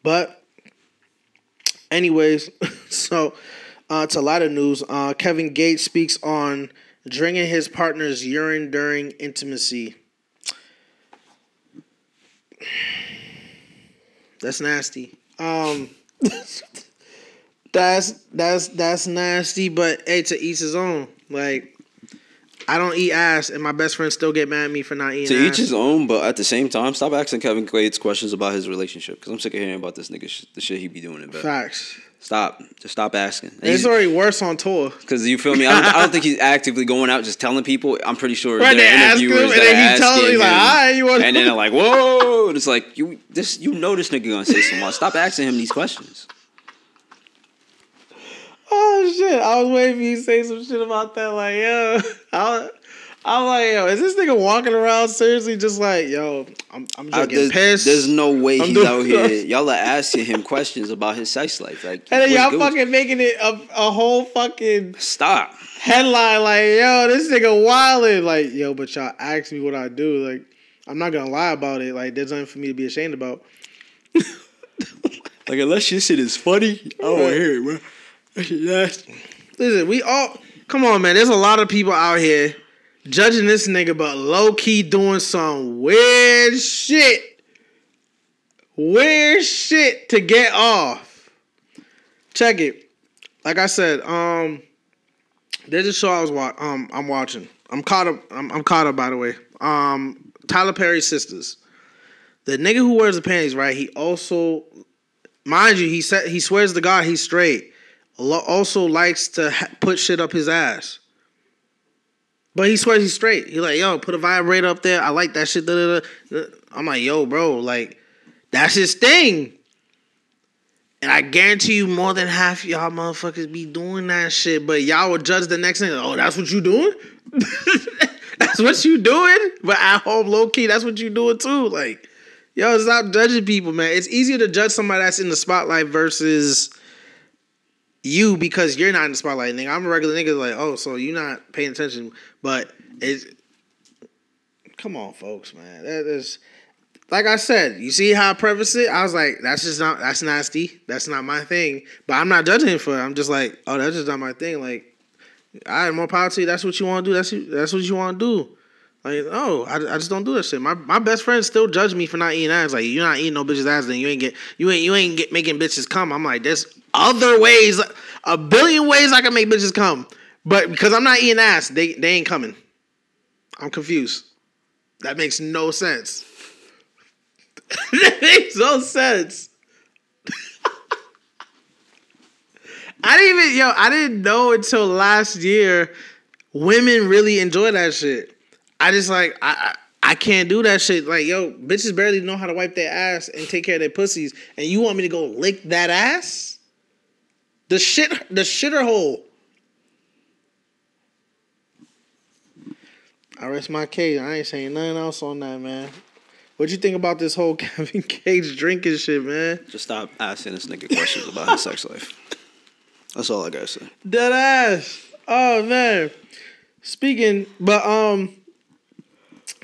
But, anyways, so uh, it's a lot of news. Uh, Kevin Gates speaks on drinking his partner's urine during intimacy. That's nasty. Um, that's that's that's nasty. But hey, to each his own. Like, I don't eat ass, and my best friend still get mad at me for not eating. To ass. each his own, but at the same time, stop asking Kevin Gates questions about his relationship because I'm sick of hearing about this nigga, sh- the shit he be doing in bed. Facts. Stop, just stop asking. It's already worse on tour. Because you feel me? I don't, I don't think he's actively going out just telling people. I'm pretty sure Right, there are ask him, interviewers and that then are he tell them, asking he's like, him, "Alright, you wanna-" and then they're like, "Whoa!" And it's like you this you know this nigga gonna say some more. Stop asking him these questions. Oh shit! I was waiting for you to say some shit about that. Like, yo, I, I'm like, yo, is this nigga walking around seriously just like, yo, I'm, I'm just I- getting there's, pissed. there's no way I'm he's doing- out here. Y'all are asking him questions about his sex life. Like, and then y'all good? fucking making it a, a whole fucking stop. headline. Like, yo, this nigga wildin'. Like, yo, but y'all ask me what I do. Like, I'm not gonna lie about it. Like, there's nothing for me to be ashamed about. Like, unless your shit is funny, I don't Right. hear it, bro. That shit nasty. Listen, we all come on, man. There's a lot of people out here judging this nigga, but low key doing some weird shit. Weird shit to get off. Check it. Like I said, um, there's a show I was wa- um I'm watching. I'm caught up. I'm, I'm caught up by the way. Um, Tyler Perry's Sistas. The nigga who wears the panties, right? He also, mind you, he said he swears to God he's straight also likes to ha- put shit up his ass. But he swears he's straight. He like, yo, put a vibrator up there. I like that shit. Da, da, da. I'm like, yo, bro, like, that's his thing. And I guarantee you, more than half y'all motherfuckers be doing that shit. But y'all will judge the next thing. Oh, that's what you doing? that's what you doing? But at home, low key, that's what you doing too. Like, yo, stop judging people, man. It's easier to judge somebody that's in the spotlight versus you because you're not in the spotlight, nigga. I'm a regular nigga, like, oh, so you're not paying attention. But it's come on, folks, man. That is like I said, you see how I preface it? I was like, that's just not that's nasty. That's not my thing. But I'm not judging for it. I'm just like, oh, that's just not my thing. Like, all right, more power to you. That's what you want to do. That's that's what you want to do. Like, oh, I, I just don't do that shit. My my best friend still judge me for not eating ass. Like, you're not eating no bitches ass, then you ain't get you ain't you ain't get making bitches come. I'm like, there's other ways, a billion ways I can make bitches come, but because I'm not eating ass, they they ain't coming. I'm confused. That makes no sense. that makes no sense. I didn't even yo, I didn't know until last year women really enjoy that shit. I just like I, I I can't do that shit. Like yo, bitches barely know how to wipe their ass and take care of their pussies, and you want me to go lick that ass? The shit, the shitter hole. I rest my case. I ain't saying nothing else on that, man. What you think about this whole Kevin Gates drinking shit, man? Just stop asking this nigga questions about his sex life. That's all I gotta say. Dead ass. Oh man. Speaking, but um,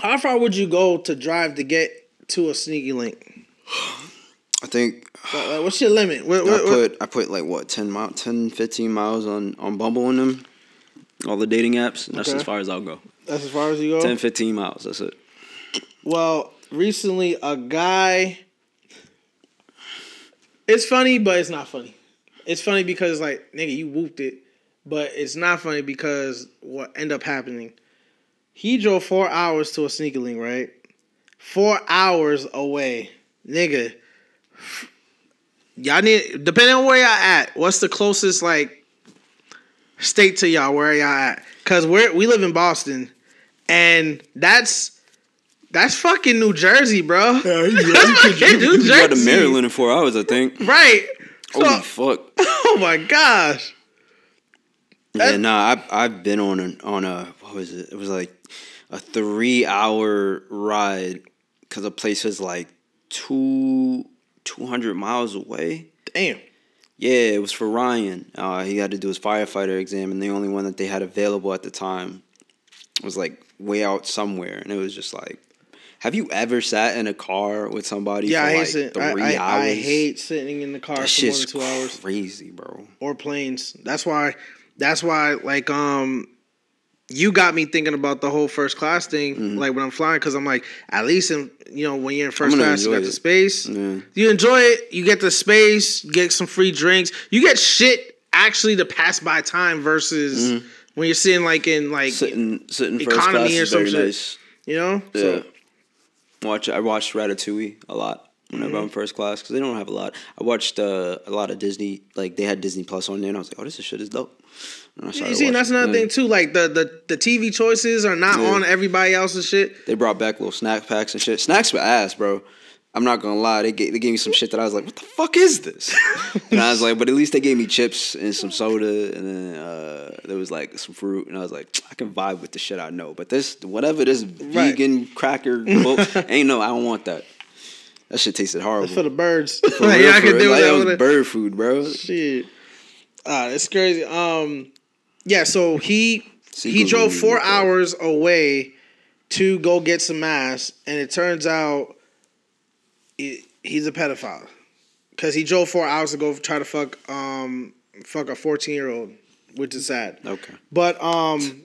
how far would you go to drive to get to a sneaky link? I think Like, what's your limit? What, I what- put I put like what 10 mile 10 15 miles on on Bumble and them. All the dating apps, and that's as far as I'll go. that's as far as you go. 10, 15 miles. That's it. Well, recently a guy. It's funny, but it's not funny. It's funny because like nigga, you whooped it, but it's not funny because what end up happening. He drove four hours to a sneaker link, right? Four hours away, nigga. Y'all need depending on where y'all at. What's the closest like state to y'all? Where y'all at? Cause we're we live in Boston, and that's that's fucking New Jersey, bro. that's fucking New You got to Maryland in four hours, I think. right? So- fuck. oh my gosh. Yeah, nah, I've I've been on a on a what was it? It was like a three hour ride because the place is like two two hundred miles away. Damn. Yeah, it was for Ryan. Uh, he had to do his firefighter exam, and the only one that they had available at the time was like way out somewhere, and it was just like. Have you ever sat in a car with somebody Yeah, for I hate like sit- three I, I, hours? I hate sitting in the car that for more than two hours crazy, bro. or planes. That's why. That's why. Like, um, you got me thinking about the whole first class thing. Mm-hmm. Like when I'm flying, because I'm like, at least in you know when you're in first class, you got the space. Yeah. You enjoy it. You get the space. Get some free drinks. You get shit actually to pass by time versus when you're sitting like in like Sitting sitting first Economy class or is some shit. nice. you know. Yeah. So Watch. I watched Ratatouille a lot whenever Mm-hmm. I'm first class because they don't have a lot. I watched uh, a lot of Disney. Like they had Disney Plus on there, and I was like, "Oh, this is shit is dope." You see, and that's another thing too. Like the the the TV choices are not Yeah. on everybody else's shit. They brought back little snack packs and shit. Snacks were ass, bro. I'm not gonna lie. They gave, they gave me some shit that I was like, "What the fuck is this?" and I was like, "But at least they gave me chips and some soda, and then uh, there was like some fruit." And I was like, "I can vibe with the shit I know." But this, whatever this Right. vegan cracker, ain't no. I don't want that. That shit tasted horrible. for the birds. For like, real, yeah, I can do Like, that was bird food, bro. Shit. Ah, it's crazy. Um, yeah. So he he drove four hours away to go get some ass, and it turns out he, he's a pedophile because he drove four hours to go try to fuck um fuck a fourteen year old, which is sad. Okay. But um,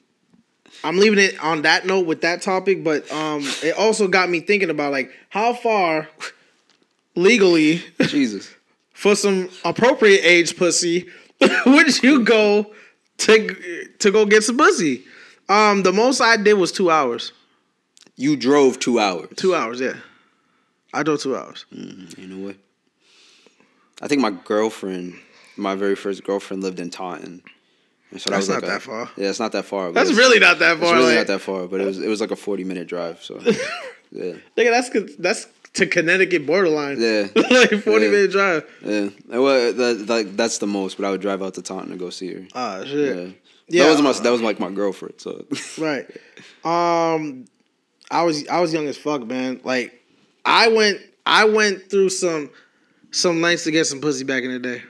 I'm leaving it on that note with that topic. But um, it also got me thinking about like how far legally Jesus. for some appropriate age pussy would you go to to go get some pussy? Um, the most I did was two hours. You drove two hours. Two hours, yeah. I drove two hours. You know what? I think my girlfriend, my very first girlfriend, lived in Taunton. And so That's was like not a- that far. Yeah, it's not that far. That's really not that It's far. really like, not that far, but it was it was like a forty minute drive. So yeah, Nigga, that's that's to Connecticut borderline. Yeah. like forty Yeah. minute drive. yeah. Well, that, that, that's the most. But I would drive out to Taunton to go see her. Ah, Yeah. shit. Yeah. That was my that was like my girlfriend. So Right. Um, I was I was young as fuck, man. Like, I went I went through some some lengths to get some pussy back in the day.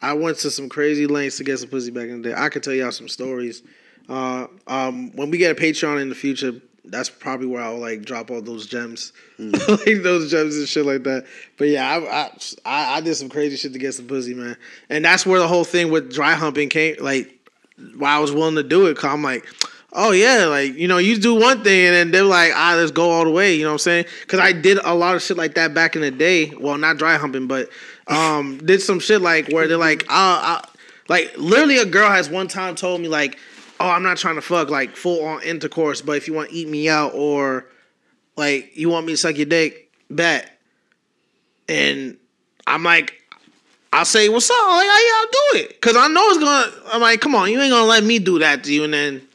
I went to some crazy lengths to get some pussy back in the day. I could tell y'all some stories. Uh, um, when we get a Patreon in the future, that's probably where I'll like drop all those gems, like those gems and shit like that. But yeah, I, I I did some crazy shit to get some pussy, man. And that's where the whole thing with dry humping came. Like, why I was willing to do it. Cause I'm like, oh yeah, like you know, you do one thing and then they're like, ah, let's go all the way. You know what I'm saying? Cause I did a lot of shit like that back in the day. Well, not dry humping, but um, did some shit like where they're like, ah, uh, like literally a girl has one time told me like, oh, I'm not trying to fuck like full on intercourse, but if you want to eat me out or like you want me to suck your dick, bet. And I'm like, I'll say, "What's up?" I'm like, "How y'all do it?" Because I know it's gonna. I'm like, "Come on, you ain't gonna let me do that to you," and then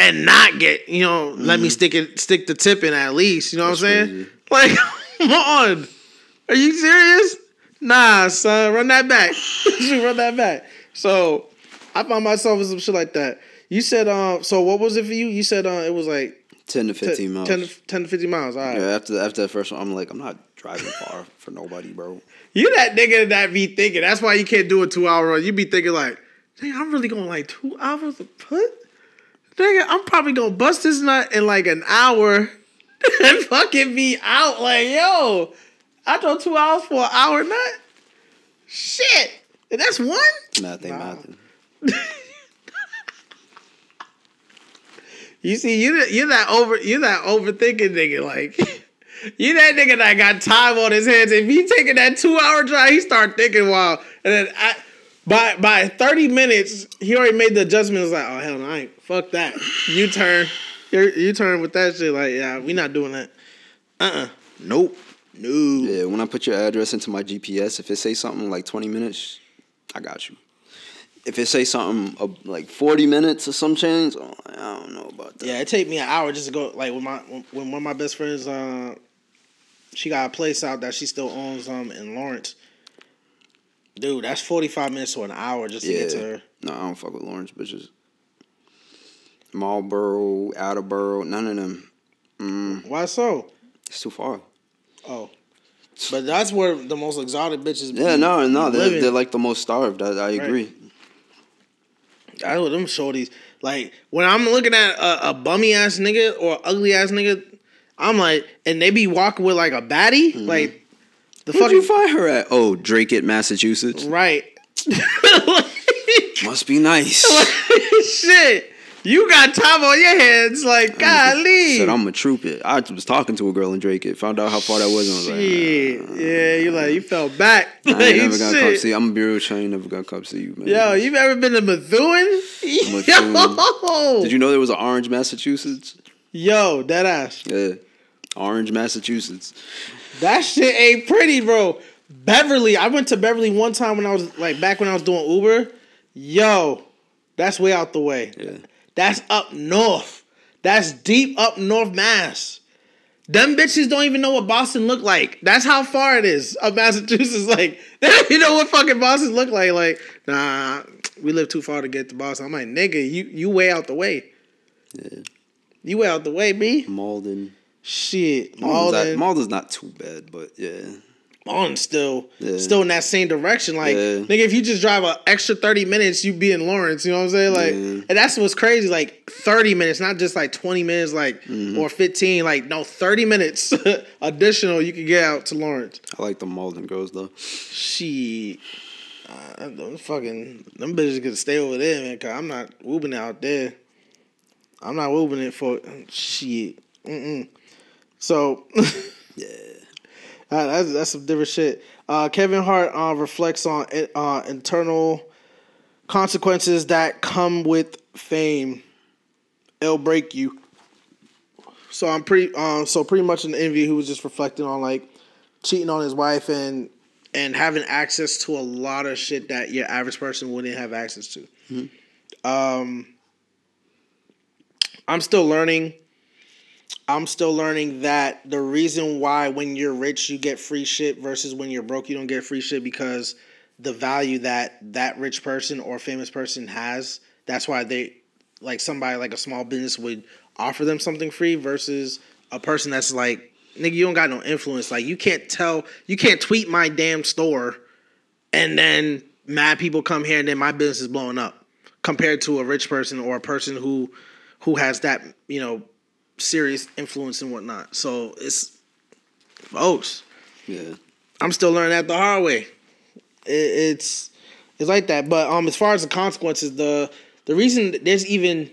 and not get you know let me mm. stick it stick the tip in at least. You know what I'm saying? crazy. Like, come on, are you serious? Nah, son, run that back. run that back. So I found myself in some shit like that. You said, um, so what was it for you? You said uh, it was like ten to fifteen miles. 10, to- 10 to 15 miles. All right. yeah, after after that first one, I'm like, I'm not driving far for nobody, bro. You that nigga that be thinking. That's why you can't do a two hour run. You be thinking like, dang, I'm really going like two hours to put. Nigga, I'm probably gonna bust this nut in like an hour and fucking be out. Like, yo, I drove two hours for an hour nut. Shit, and that's one. Nothing, Nah. mathing. You see, you you're that over you're that overthinking nigga. Like you that nigga that got time on his hands. If he taking that two hour drive, he start thinking wild. And then I, by by thirty minutes, he already made the adjustment. It's like, oh hell no, I ain't fuck that. You turn, you you turn with that shit. Like, yeah, we not doing that. Uh uh Nope. No. Yeah, when I put your address into my GPS, if it say something like 20 minutes, I got you. If it say something uh, like 40 minutes or some change, oh, I don't know about that. Yeah, it take me an hour just to go. Like when my when one of my best friends, uh, she got a place out that she still owns um in Lawrence. Dude, that's forty five minutes to an hour just to get to her. No, I don't fuck with Lawrence bitches. Marlboro, Attleboro, none of them. Mm, Why so? it's too far. Oh, but that's where the most exotic bitches. Yeah, no, no, they're, living. they're like the most starved. I, I agree. I know them shorties. Like when I'm looking at a, a bummy ass nigga or ugly ass nigga, I'm like, and they be walking with like a baddie, mm-hmm. like the Where'd you find her at? Oh, Dracut Massachusetts. right. Must be nice. Shit, you got time on your hands, like golly. Said I'm a trooper. I was talking to a girl in Dracut. It found out how far that was. And I was like, Shit, yeah, you like you fell back. I Like, never got shit. to you. I'm a bureau chain. Never got cups to you, man. Yo, you ever been to Methuen? Methuen. Yo, Did you know there was an Orange, Massachusetts? yo, that ass. Yeah, Orange, Massachusetts. That shit ain't pretty, bro. Beverly, I went to Beverly one time when I was like back when I was doing Uber. Yo, that's way out the way. Yeah, That's up north. That's deep up north Mass. Them bitches don't even know what Boston look like. That's how far it is of Massachusetts. Like, they don't even know what fucking Boston look like. Like, nah, we live too far to get to Boston. I'm like, nigga, you you way out the way. yeah. You way out the way, B. Malden. Shit, Malden's, Malden. not, Malden's not too bad, but yeah. On still Yeah. still in that same direction. Like Yeah. nigga, if you just drive an extra thirty minutes, you be in Lawrence. You know what I'm saying? Like, Yeah. and that's what's crazy. Like thirty minutes, not just like twenty minutes, like Mm-hmm. or fifteen. Like no, thirty minutes additional. You can get out to Lawrence. I like the Malden girls though. She. Uh, them fucking them bitches could stay over there, man. Cause I'm not whooping it out there. I'm not whooping it for shit. Mm-mm. So. Uh, that's that's some different shit. Uh, Kevin Hart uh, reflects on uh, internal consequences that come with fame. It'll break you. So I'm pretty. Um, so pretty much in the interview, he was just reflecting on like cheating on his wife and and having access to a lot of shit that your average person wouldn't have access to. Um, I'm still learning. I'm still learning that the reason why when you're rich you get free shit versus when you're broke you don't get free shit because the value that that rich person or famous person has. That's why they like somebody like a small business would offer them something free versus a person that's like nigga you don't got no influence like you can't tell you can't tweet my damn store and then mad people come here and then my business is blowing up compared to a rich person or a person who who has that you know serious influence and whatnot. So it's folks. Yeah. i'm still learning that the hard way. It, it's it's like that. But um as far as the consequences the the reason there's even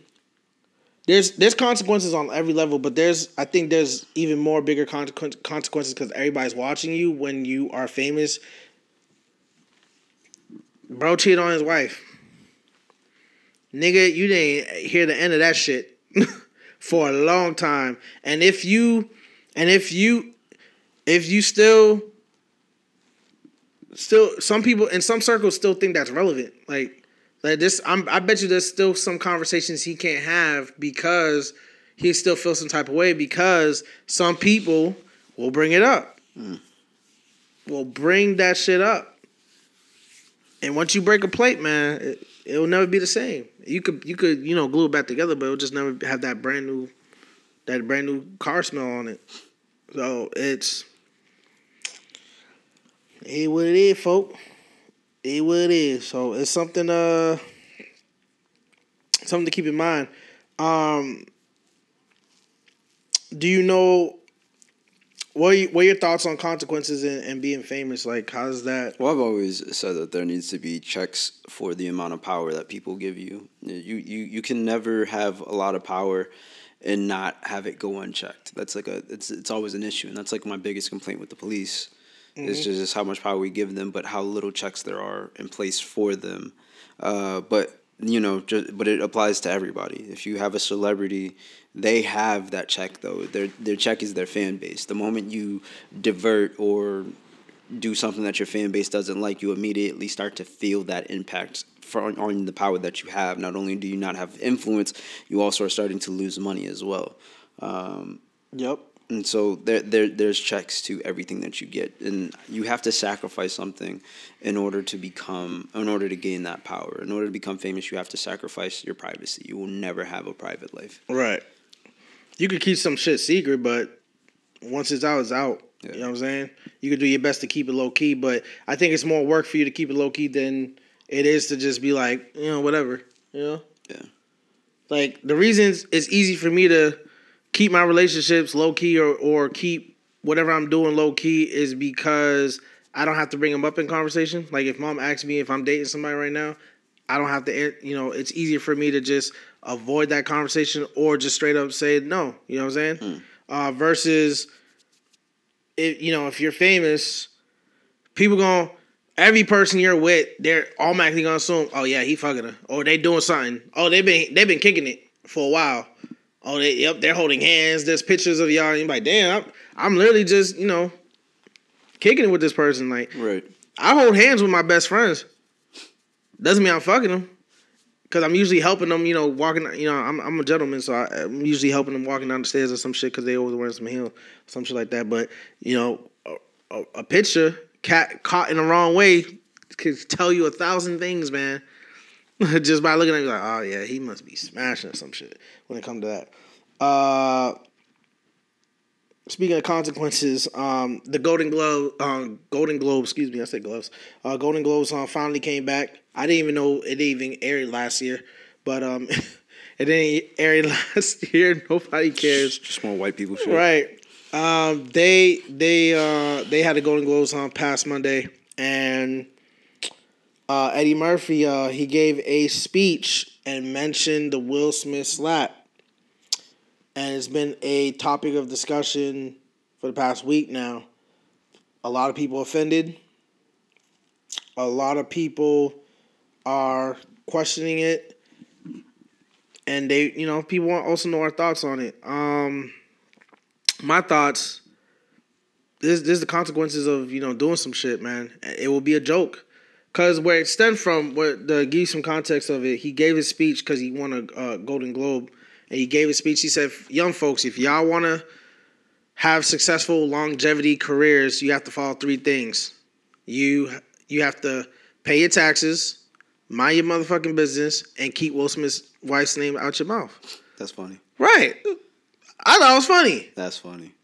there's there's consequences on every level but there's i think there's even more bigger consequence, consequences because everybody's watching you when you are famous. Bro cheated on his wife. Nigga you didn't hear the end of that shit for a long time. And if you and if you if you still still some people in some circles still think that's relevant. Like like this I'm, i bet you there's still some conversations he can't have because he still feels some type of way because some people will bring it up. Hmm. Will bring that shit up. And once you break a plate man it, it'll never be the same you could you could you know glue it back together but it'll just never have that brand new that brand new car smell on it. So it's it what it is, folk. It what it is. So it's something uh something to keep in mind. Um do you know what are, you, what are your thoughts on consequences and, and being famous? Like, how's that? Well, I've always said that there needs to be checks for the amount of power that people give you. You you you can never have a lot of power and not have it go unchecked. That's like a it's it's always an issue, and that's like my biggest complaint with the police. It's just how much power we give them, but how little checks there are in place for them. Uh, but you know, just, but it applies to everybody. If you have a celebrity, they have that check though. Their their check is their fan base. The moment you divert or do something that your fan base doesn't like, you immediately start to feel that impact from on the power that you have. Not only do you not have influence, you also are starting to lose money as well. Um, Yep. And so there, there, there's checks to everything that you get, and you have to sacrifice something in order to become, in order to gain that power. In order to become famous, you have to sacrifice your privacy. You will never have a private life. Right. You could keep some shit secret, but once it's out, it's out. Yeah. You know what I'm saying? You could do your best to keep it low key, but I think it's more work for you to keep it low key than it is to just be like, you know, whatever. You know? Yeah. Like the reasons it's easy for me to keep my relationships low key or or keep whatever I'm doing low key is because I don't have to bring them up in conversation. Like if mom asks me if I'm dating somebody right now, I don't have to. You know, it's easier for me to just avoid that conversation or just straight up say no. You know what I'm saying? Uh, versus, if you know, if you're famous, people gonna every person you're with, they're automatically gonna assume, oh yeah, he fucking her, or they doing something. Oh, they been they been kicking it for a while. Oh, they yep, they're holding hands. There's pictures of y'all. And you're like, damn, I'm, I'm literally just you know kicking it with this person. Like, Right. I hold hands with my best friends. Doesn't mean I'm fucking them. Cause I'm usually helping them, you know, walking. You know, I'm I'm a gentleman, so I, I'm usually helping them walking down the stairs or some shit. Cause they always wearing some heel, some shit like that. But you know, a, a, a picture cat caught in the wrong way could tell you a thousand things, man. Just by looking at you, like, oh yeah, he must be smashing some shit. When it comes to that, uh, Speaking of consequences, um, the Golden Globe, uh, Golden Globe, excuse me, I said gloves. Uh, Golden Globes uh, finally came back. I didn't even know it even aired last year, but um, it didn't air last year. Nobody cares, Just more white people shit. right? Um, they they uh, they had the Golden Globes on past Monday, and uh, Eddie Murphy uh, he gave a speech and mentioned the Will Smith slap and it's been a topic of discussion for the past week now. A lot of people offended. A lot of people are questioning it, and they, you know, people want also know our thoughts on it. Um, my thoughts. This, this is the consequences of you know doing some shit, man. It will be a joke. Cause where it stemmed from, where to give you some context of it, he gave his speech because he won a uh, Golden Globe, and he gave his speech. He said, "Young folks, if y'all want to have successful longevity careers, you have to follow three things. You you have to pay your taxes, mind your motherfucking business, and keep Will Smith's wife's name out your mouth." That's funny. Right. I thought it was funny. That's funny.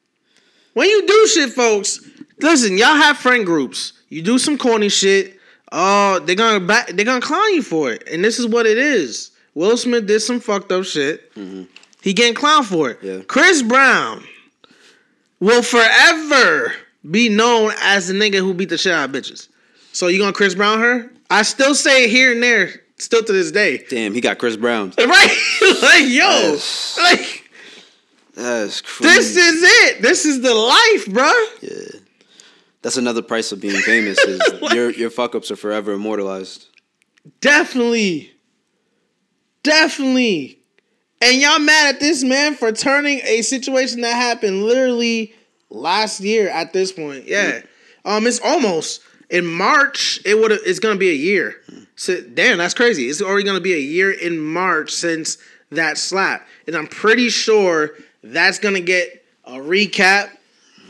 When you do shit, folks, listen, y'all have friend groups. You do some corny shit. Oh, they're gonna back, they're gonna clown you for it, and this is what it is. Will Smith did some fucked up shit. Mm-hmm. He getting clowned for it. Yeah. Chris Brown will forever be known as the nigga who beat the shit out of bitches. So you gonna Chris Brown her? I still say it here and there, still to this day. Damn, he got Chris Brown. Right? like yo, Yes. like That's crazy. this is it. This is the life, bruh. Yeah. That's another price of being famous is your your fuck ups are forever immortalized. Definitely. Definitely. And y'all mad at this man for turning a situation that happened literally last year at this point. Yeah. Um it's almost in March it would it's going to be a year. So damn, that's crazy. It's already going to be a year in March since that slap. And I'm pretty sure that's going to get a recap,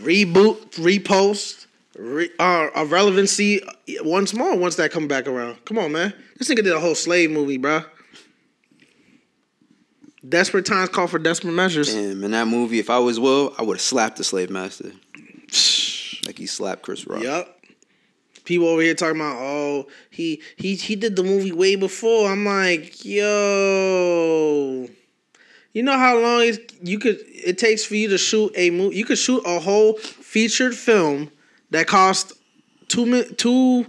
reboot, repost, re, uh, a relevancy once more once that come back around. Come on, man. This nigga did a whole slave movie, bro. Desperate times call for desperate measures. Damn, in that movie, if I was Will, I would have slapped the slave master. Like he slapped Chris Rock. Yep. People over here talking about, oh, he he he did the movie way before. I'm like, yo, you know how long you could it takes for you to shoot a movie? You could shoot a whole featured film that cost two two,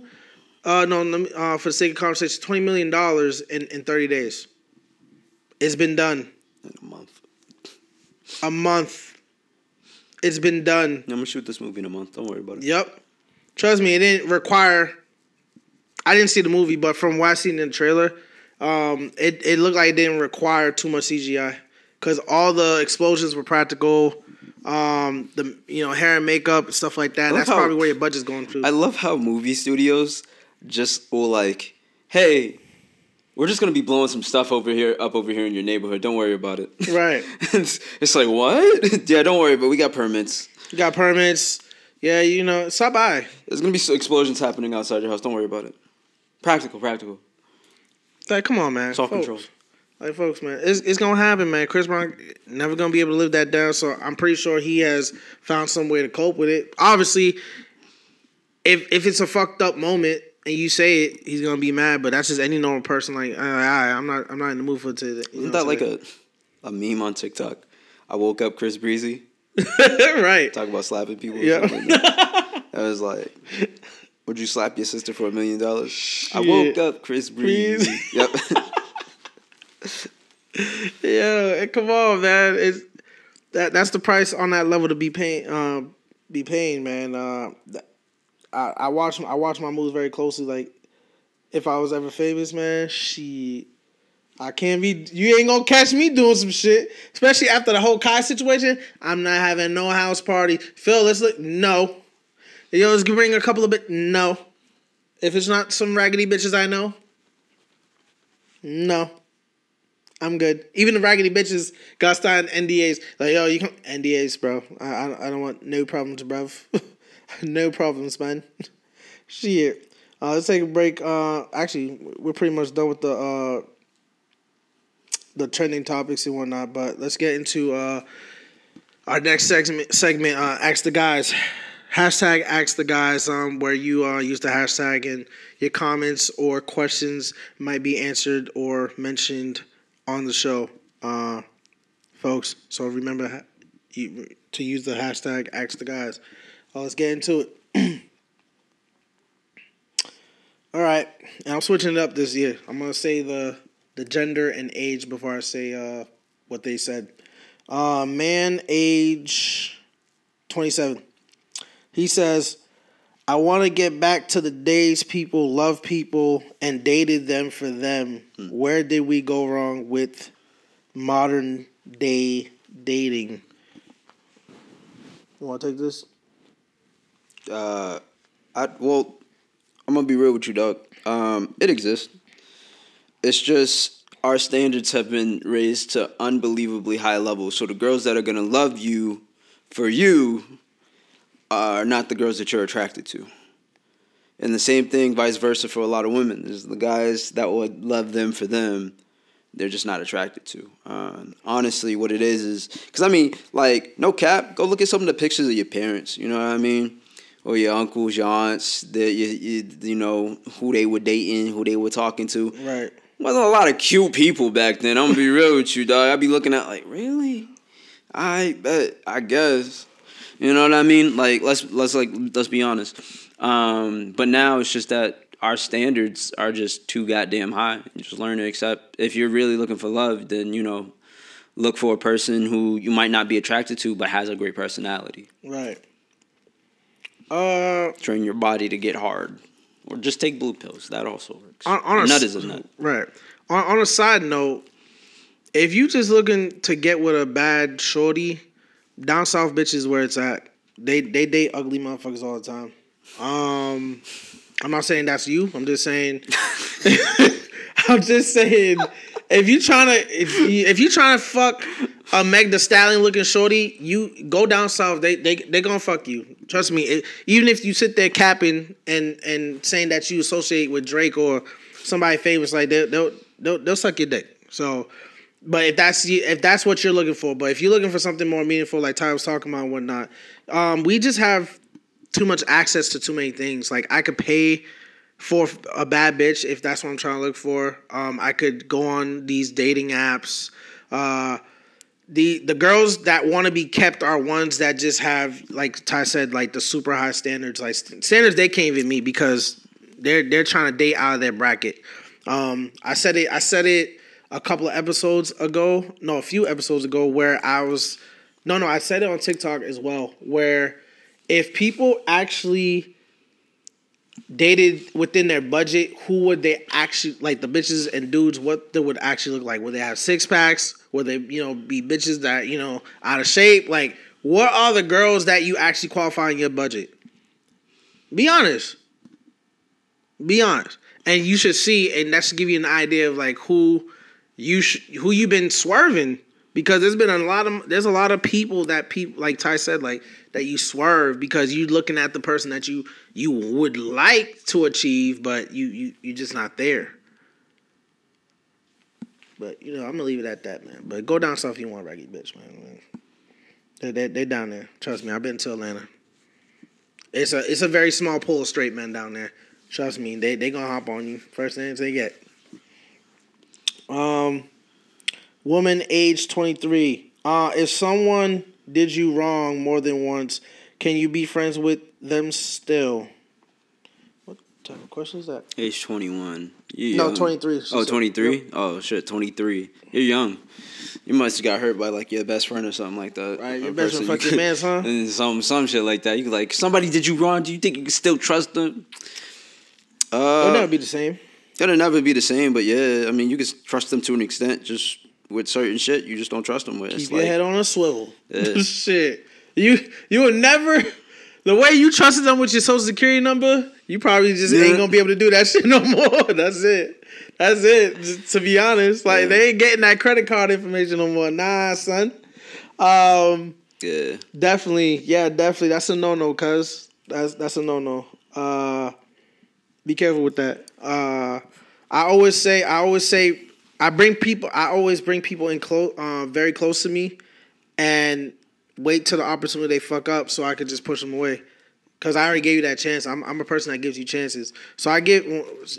uh, no, let me- uh, for the sake of conversation, twenty million dollars in in thirty days. It's been done. In a month. A month. It's been done. I'm gonna shoot this movie in a month. Don't worry about it. Yep. Trust me, it didn't require. I didn't see the movie, but from what I seen in the trailer, um, it it looked like it didn't require too much CGI because all the explosions were practical. Um, the you know hair and makeup stuff like that. That's how- probably where your budget's going to. I love how movie studios just will like, hey, we're just gonna be blowing some stuff over here, up over here in your neighborhood. Don't worry about it. Right. it's, it's like what? yeah, don't worry, but we got permits. you got permits. Yeah, you know, stop by. There's gonna be explosions happening outside your house. Don't worry about it. Practical, practical. Like, come on, man. Self control. Like, folks, man, it's, it's gonna happen, man. Chris Brown never gonna be able to live that down. So I'm pretty sure he has found some way to cope with it. Obviously, if if it's a fucked up moment and you say it, he's gonna be mad. But that's just any normal person. Like, uh, all right, I'm not, I'm not in the mood for it today. Isn't that like a a meme on TikTok? I woke up Chris Breezy right? talk about slapping people. Yeah. like. I was like, would you slap your sister for a million dollars? I woke up Chris Breezy. Breezy. yep. Yeah, come on, man. It's that that's the price on that level to be paying. Um, be paying, man. Uh, I I watch I watch my moves very closely. Like, if I was ever famous, man, she. I can't be. You ain't gonna catch me doing some shit, especially after the whole Kai situation. I'm not having no house party. Phil, let's look. No. Yo, let's bring a couple of bit. No. If it's not some raggedy bitches I know. No. I'm good. Even the raggedy bitches got signed NDAs. Like, yo, you can NDAs, bro. I I, I don't want no problems, bro. no problems, man. Shit. Uh, let's take a break. Uh, actually, we're pretty much done with the uh, the trending topics and whatnot. But let's get into uh, our next segment. Segment. Uh, ask the guys. Hashtag ask the guys. Um, where you uh, use the hashtag and your comments or questions might be answered or mentioned on the show, uh, folks. So remember to use the hashtag ask the guys. Uh, let's get into it. All right, and I'm switching it up this year. I'm gonna say the the gender and age before I say uh, what they said. Uh, man, age 27. He says, "I want to get back to the days people loved people and dated them for them. Where did we go wrong with modern day dating?" You want to take this? Uh, I well, I'm gonna be real with you, dog. Um, it exists. It's just our standards have been raised to unbelievably high levels. So the girls that are gonna love you for you are not the girls that you're attracted to. And the same thing, vice versa, for a lot of women. There's the guys that would love them for them, they're just not attracted to. Uh, honestly, what it is is because I mean, like, no cap. Go look at some of the pictures of your parents. You know what I mean? Or your uncles, your aunts, the you, you, you know who they were dating, who they were talking to. Right. Wasn't a lot of cute people back then. I'm gonna be real with you, dog. I'd be looking at like, really? I bet. I guess. You know what I mean? Like, let's let's like let's be honest. Um, but now it's just that our standards are just too goddamn high. You just learn to accept. If you're really looking for love, then you know, look for a person who you might not be attracted to, but has a great personality. Right. Uh, Train your body to get hard, or just take blue pills. That also works. on, on a nut is a nut. Right. On, on a side note, if you just looking to get with a bad shorty, down south bitches where it's at. They they date ugly motherfuckers all the time. Um, I'm not saying that's you. I'm just saying. I'm just saying. If you trying to if you, if you trying to fuck a Meg the Stallion looking shorty, you go down south. They they they gonna fuck you. Trust me. It, even if you sit there capping and and saying that you associate with Drake or somebody famous, like they, they'll they'll they'll suck your dick. So But if that's if that's what you're looking for, but if you're looking for something more meaningful, like Ty was talking about and whatnot, um, we just have too much access to too many things. Like I could pay for a bad bitch if that's what I'm trying to look for. Um, I could go on these dating apps. Uh, the the girls that want to be kept are ones that just have like Ty said like the super high standards like standards they can't even meet because they're they're trying to date out of their bracket. Um, I said it I said it a couple of episodes ago, no, a few episodes ago where I was no no I said it on TikTok as well where if people actually dated within their budget, who would they actually like the bitches and dudes? What they would actually look like? Would they have six packs? Would they, you know, be bitches that you know out of shape? Like, what are the girls that you actually qualify in your budget? Be honest. Be honest, and you should see, and that should give you an idea of like who you sh- who you've been swerving because there's been a lot of there's a lot of people that people like Ty said like that you swerve because you looking at the person that you you would like to achieve, but you you you're just not there. But you know, I'm gonna leave it at that, man. But go down south if you want reggae, bitch, man. They they they down there. Trust me, I've been to Atlanta. It's a it's a very small pool of straight men down there. Trust me, they they gonna hop on you first thing they get. Um, woman age 23. Uh, if someone did you wrong more than once, can you be friends with them still? What type of question is that? Age 21. no, 23. Oh, 23? Yep. Oh, shit, 23. You're young. You must have got hurt by like your best friend or something like that. Right, your best friend fucked your man, huh? And some some shit like that. You like somebody did you wrong? Do you think you can still trust them? Uh, It'll never be the same. It'll never be the same, but yeah, I mean, you can trust them to an extent. Just with certain shit, you just don't trust them with. Keep it's your like, head on a swivel. Shit, you you will never. The way you trusted them with your social security number, you probably just yeah. ain't gonna be able to do that shit no more. That's it. That's it. Just to be honest, like yeah. they ain't getting that credit card information no more. Nah, son. Um, yeah. Definitely. Yeah, definitely. That's a no no, cuz. That's that's a no no. Uh be careful with that. Uh I always say I always say I bring people. I always bring people in close, uh, very close to me, and wait till the opportunity they fuck up so I could just push them away. Cause I already gave you that chance. I'm I'm a person that gives you chances. So I give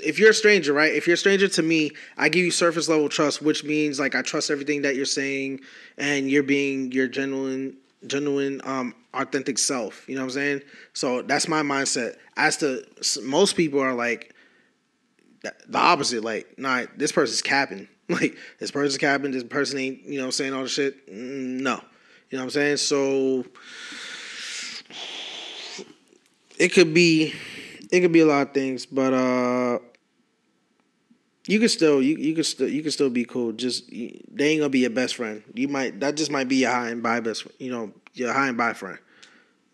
if you're a stranger, right? If you're a stranger to me, I give you surface level trust, which means like I trust everything that you're saying and you're being your genuine genuine um authentic self. You know what I'm saying? So that's my mindset. As to most people are like the opposite. Like, nah, this person's capping. Like, this person's capping. This person ain't, you know, saying all the shit. Mm, no, you know what I'm saying. So it could be, it could be a lot of things, but uh, you could still, you you could still, you could still be cool. Just they ain't gonna be your best friend. You might that just might be your high and by best, you know, your high and by friend.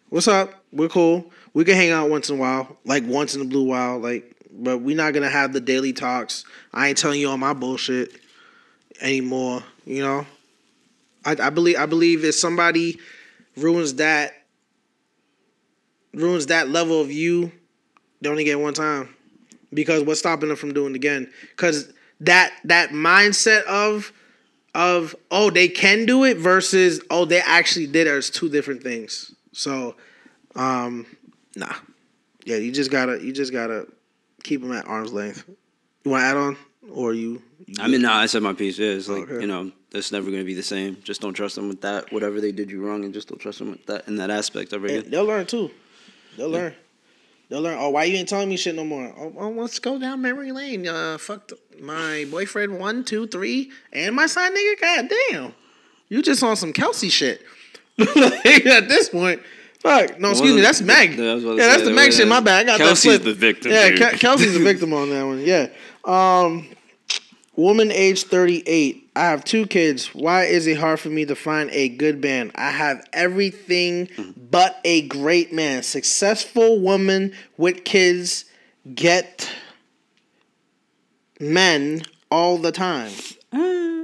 What's up? We're cool. We can hang out once in a while, like once in a blue while, like but we're not gonna have the daily talks. I ain't telling you all my bullshit anymore. You know, I, I believe I believe if somebody ruins that ruins that level of you, they only get one time. Because what's stopping them from doing it again? Because that that mindset of of oh they can do it versus oh they actually did it is two different things. So, um, nah, yeah, you just gotta you just gotta keep them at arm's length. You want to add on, or you? you I mean, no, I said my piece. Yeah, it's like okay. you know, that's never going to be the same. Just don't trust them with that. Whatever they did you wrong, and just don't trust them with that in that aspect of it. They'll learn too. They'll yeah. learn. They'll learn. Oh, why you ain't telling me shit no more? Oh, oh let's go down memory lane. Uh, fucked my boyfriend one, two, three, and my side nigga. God damn, you just on some Kelsey shit. at this point, Fuck. No, excuse me. That's Meg. Yeah, yeah that's the Meg shit. My bad. I got Kelsey's that the victim. Yeah, Ke- Kelsey's the victim on that one. Yeah. Um, woman age 38. I have two kids. Why is it hard for me to find a good man? I have everything but a great man. Successful woman with kids get men all the time. Uh.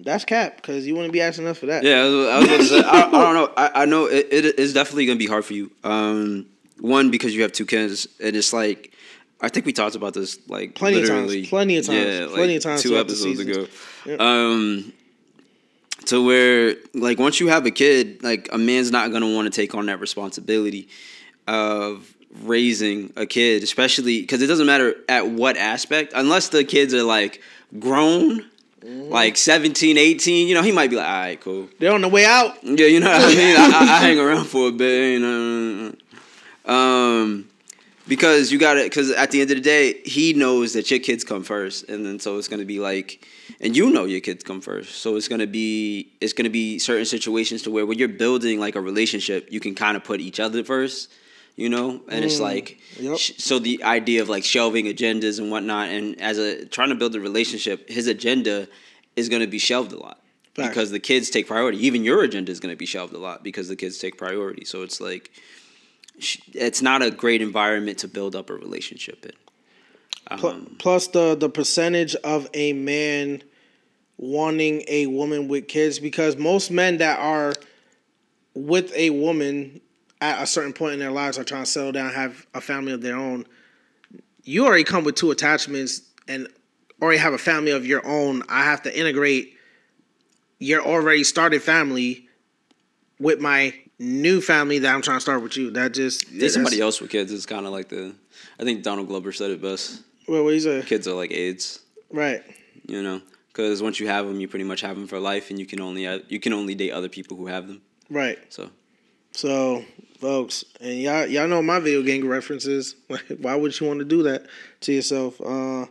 That's cap because you wouldn't be asking us for that. Yeah, I was, I was about to say. I, I don't know. I, I know it, it is definitely gonna be hard for you. Um, one because you have two kids, and it's like I think we talked about this like plenty of times, plenty of times, yeah, plenty like of times. Two episodes ago. Yep. Um, to where like once you have a kid, like a man's not gonna want to take on that responsibility of raising a kid, especially because it doesn't matter at what aspect, unless the kids are like grown, like 17, 18, you know, he might be like, all right, cool. They're on the way out. Yeah, you know what I mean? I, I, I hang around for a bit, you know. Um, because you got to, because at the end of the day, he knows that your kids come first, and then so it's gonna be like, and you know your kids come first, so it's gonna be, it's gonna be certain situations to where when you're building like a relationship, you can kind of put each other first, you know, and it's like, Yep. sh- so the idea of like shelving agendas and whatnot, and as a trying to build a relationship, his agenda is gonna be shelved a lot Facts. because the kids take priority. Even your agenda is going to be shelved a lot because the kids take priority. So it's like sh- it's not a great environment to build up a relationship in. Um, plus the the percentage of a man wanting a woman with kids because most men that are with a woman at a certain point in their lives are trying to settle down have a family of their own you already come with two attachments and already have a family of your own i have to integrate your already started family with my new family that i'm trying to start with you that just somebody else with kids. It's kind of like the. I think Donald Glover said it best. Well, what you say? Kids are like AIDS, right you know, because once you have them, you pretty much have them for life, and you can only you can only date other people who have them. right So So, folks, and y'all y'all know my video game references. Why would you want to do that to yourself? Uh,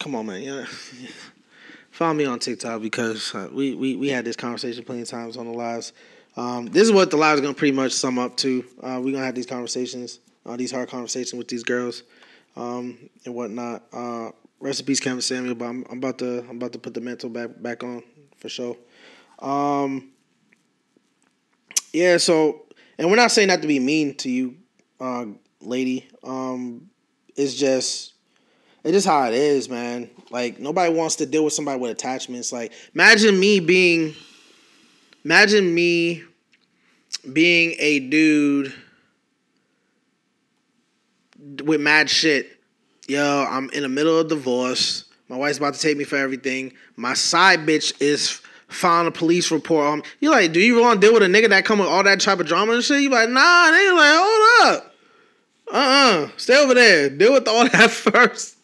come on, man. Yeah. Follow me on TikTok because uh, we, we we had this conversation plenty of times on the lives. Um, this is what the lives are gonna pretty much sum up to. Uh, we're gonna have these conversations, uh, these hard conversations with these girls, um, and whatnot. Uh, peace, Kevin Samuel. But I'm, I'm about to I'm about to put the mental back back on for sure. Um, yeah, so and we're not saying that to be mean to you, uh, lady. Um, it's just it's just how it is, man. Like nobody wants to deal with somebody with attachments. Like imagine me being imagine me being a dude with mad shit. Yo, I'm in the middle of divorce. My wife's about to take me for everything. My side bitch is filing a police report on. You like, do you want to deal with a nigga that come with all that type of drama and shit? You like, nah, they like, hold up. Uh-uh. Stay over there. Deal with all that first.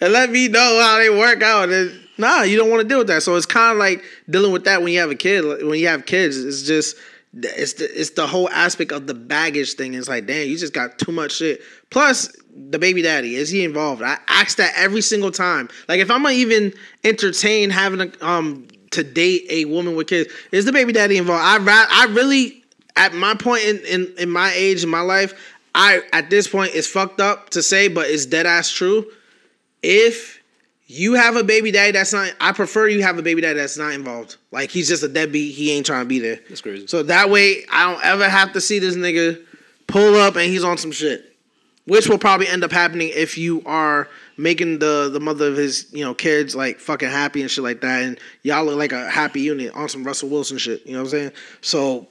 And let me know how they work out. And, nah, you don't want to deal with that. So it's kind of like dealing with that when you have a kid. When you have kids, it's just it's the it's the whole aspect of the baggage thing. It's like, damn, you just got too much shit. Plus, the baby daddy is he involved? I ask that every single time. Like, if I'm gonna even entertain having a um to date a woman with kids, is the baby daddy involved? I I really at my point in, in in my age in my life, I at this point it's fucked up to say, but it's dead ass true. If you have a baby daddy that's not, I prefer you have a baby daddy that's not involved. Like he's just a deadbeat. He ain't trying to be there. That's crazy. So that way, I don't ever have to see this nigga pull up and he's on some shit, which will probably end up happening if you are making the the mother of his you know kids like fucking happy and shit like that, and y'all look like a happy unit on some Russell Wilson shit. You know what I'm saying? So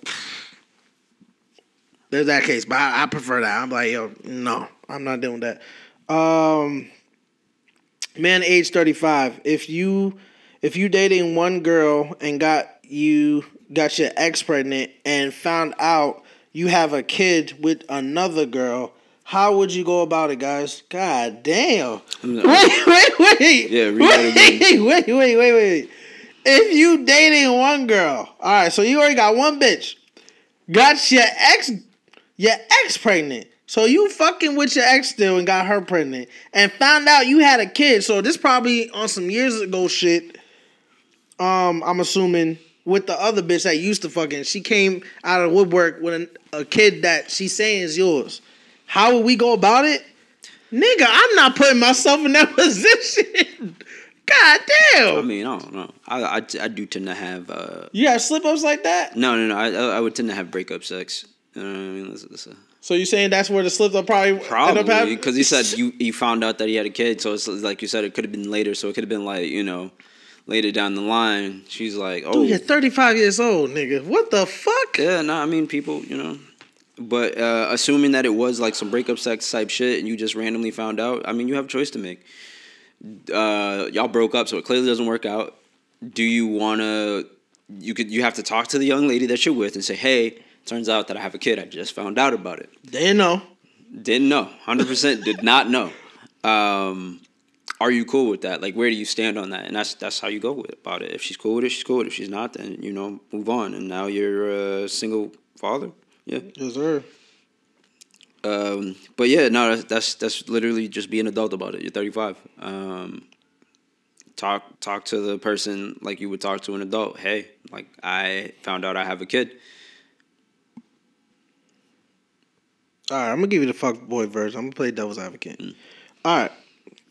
there's that case, but I, I prefer that. I'm like, yo, no, I'm not doing that. Um, man, age 35. If you if you dating one girl and got you got your ex pregnant and found out you have a kid with another girl, how would you go about it, guys? God damn. Wait, wait, wait. Yeah, wait, wait, wait, wait, wait. If you dating one girl, all right, so you already got one bitch, got your ex, your ex pregnant. So you fucking with your ex still and got her pregnant, and found out you had a kid. So this probably on some years ago shit. Um, I'm assuming with the other bitch that used to fucking, she came out of woodwork with a, a kid that she's saying is yours. How would we go about it? Nigga, I'm not putting myself in that position. God damn. I mean, I don't know. I, I, I do tend to have uh, you have slip ups like that? no no no. I I would tend to have breakup sex. You know what I mean? That's, that's a, So you saying that's where the slip up probably Probably because he said you you found out that he had a kid, so it's like you said it could have been later, so it could have been like you know later down the line. She's like, oh Dude, you're 35 years old, nigga. What the fuck? yeah, no, I mean people, you know. But uh, assuming that it was like some breakup sex type shit, and you just randomly found out, I mean, you have a choice to make. Uh, y'all broke up, so it clearly doesn't work out. do you want to? You could. You have to talk to the young lady that you're with and say, "Hey, turns out that I have a kid. I just found out about it. Didn't know. Didn't know. Hundred percent did not know. Um, are you cool with that? Like, where do you stand on that? And that's that's how you go with about it. If she's cool with it, she's cool with it. If she's not, then you know, move on. And now you're a single father. Yeah. Yes, sir. Um, but yeah, no, that's, that's that's literally just be an adult about it. You're 35. Um, talk talk to the person like you would talk to an adult. Hey, like I found out I have a kid. All right, I'm gonna give you the fuck boy version. I'm gonna play devil's advocate. All right.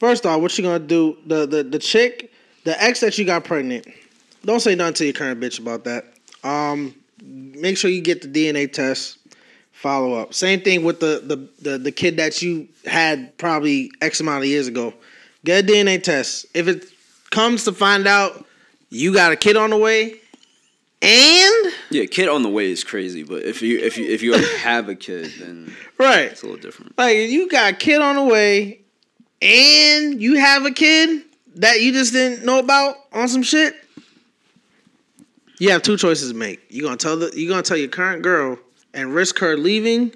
First off, what you gonna do? The the the chick, the ex that you got pregnant. Don't say nothing to your current bitch about that. Um, make sure you get the DNA test. Follow up. Same thing with the the the, the kid that you had probably X amount of years ago. Get a DNA test. If it comes to find out you got a kid on the way, and Yeah, kid on the way is crazy, but if you if you if you have a kid, then right, it's a little different. Like you got a kid on the way, and you have a kid that you just didn't know about on some shit. You have two choices to make. You gonna tell the you gonna tell your current girl and risk her leaving,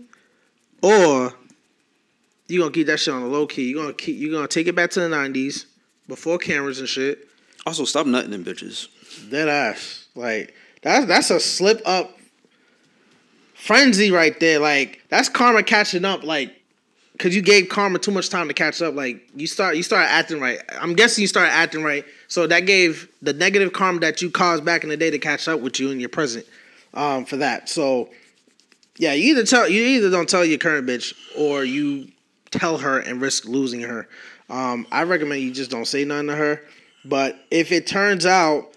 or you're gonna keep that shit on the low key. You gonna keep you gonna take it back to the nineties before cameras and shit. Also, stop nutting them bitches. Dead ass. Like that's that's a slip up frenzy right there. Like that's karma catching up. Like because you gave karma too much time to catch up. Like you start you start acting right. I'm guessing you started acting right. So that gave the negative karma that you caused back in the day to catch up with you in your present. Um, for that. So yeah, you either tell you either don't tell your current bitch or you tell her and risk losing her. Um, I recommend you just don't say nothing to her. But if it turns out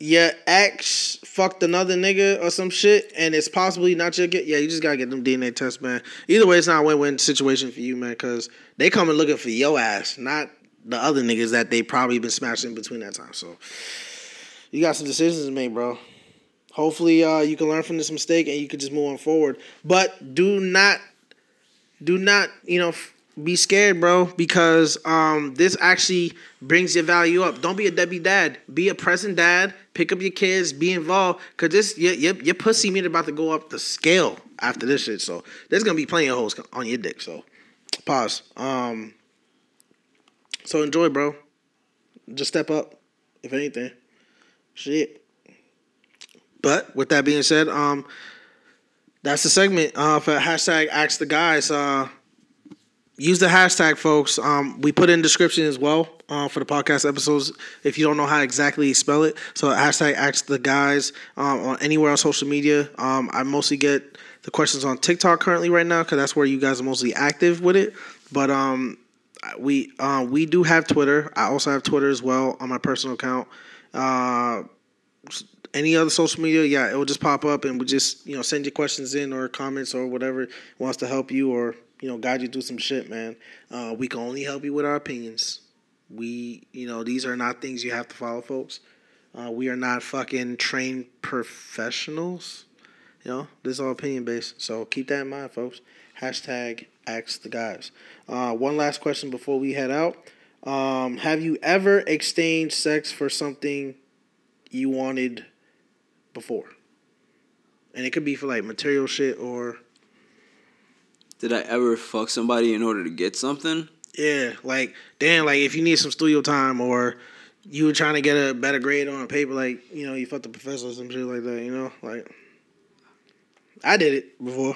your ex fucked another nigga or some shit, and it's possibly not your kid, yeah, you just gotta get them DNA tests, man. Either way, it's not a win-win situation for you, man, because they coming looking for your ass, not the other niggas that they probably been smashing between that time. So you got some decisions to make, bro. Hopefully, uh, you can learn from this mistake and you can just move on forward. But do not, do not, you know, f- be scared, bro, because um, this actually brings your value up. Don't be a deadbeat dad. Be a present dad. Pick up your kids. Be involved, cause this your your, your pussy meter about to go up the scale after this shit. So there's gonna be plenty of holes on your dick. So pause. Um. So enjoy, bro. Just step up, if anything. Shit. But with that being said, um, that's the segment uh, for hashtag Ask the Guys. Uh, use the hashtag, folks. Um, we put in description as well uh, for the podcast episodes if you don't know how exactly spell it. So hashtag Ask the Guys um, on anywhere on social media. Um, I mostly get the questions on TikTok currently right now because that's where you guys are mostly active with it. But um, we uh, we do have Twitter. I also have Twitter as well on my personal account. Uh, any other social media, yeah, it will just pop up and we just, you know, send your questions in or comments or whatever wants to help you or, you know, guide you through some shit, man. Uh, we can only help you with our opinions. We, you know, these are not things you have to follow, folks. Uh, we are not fucking trained professionals. You know, this is all opinion based. So keep that in mind, folks. Hashtag ask the guys. Uh, one last question before we head out. Um, have you ever exchanged sex for something you wanted before? And it could be for like material shit or Did I ever fuck somebody in order to get something? yeah, like damn, like if you need some studio time or you were trying to get a better grade on a paper, like you know you fucked the professor or some shit like that, you know, like I did it before.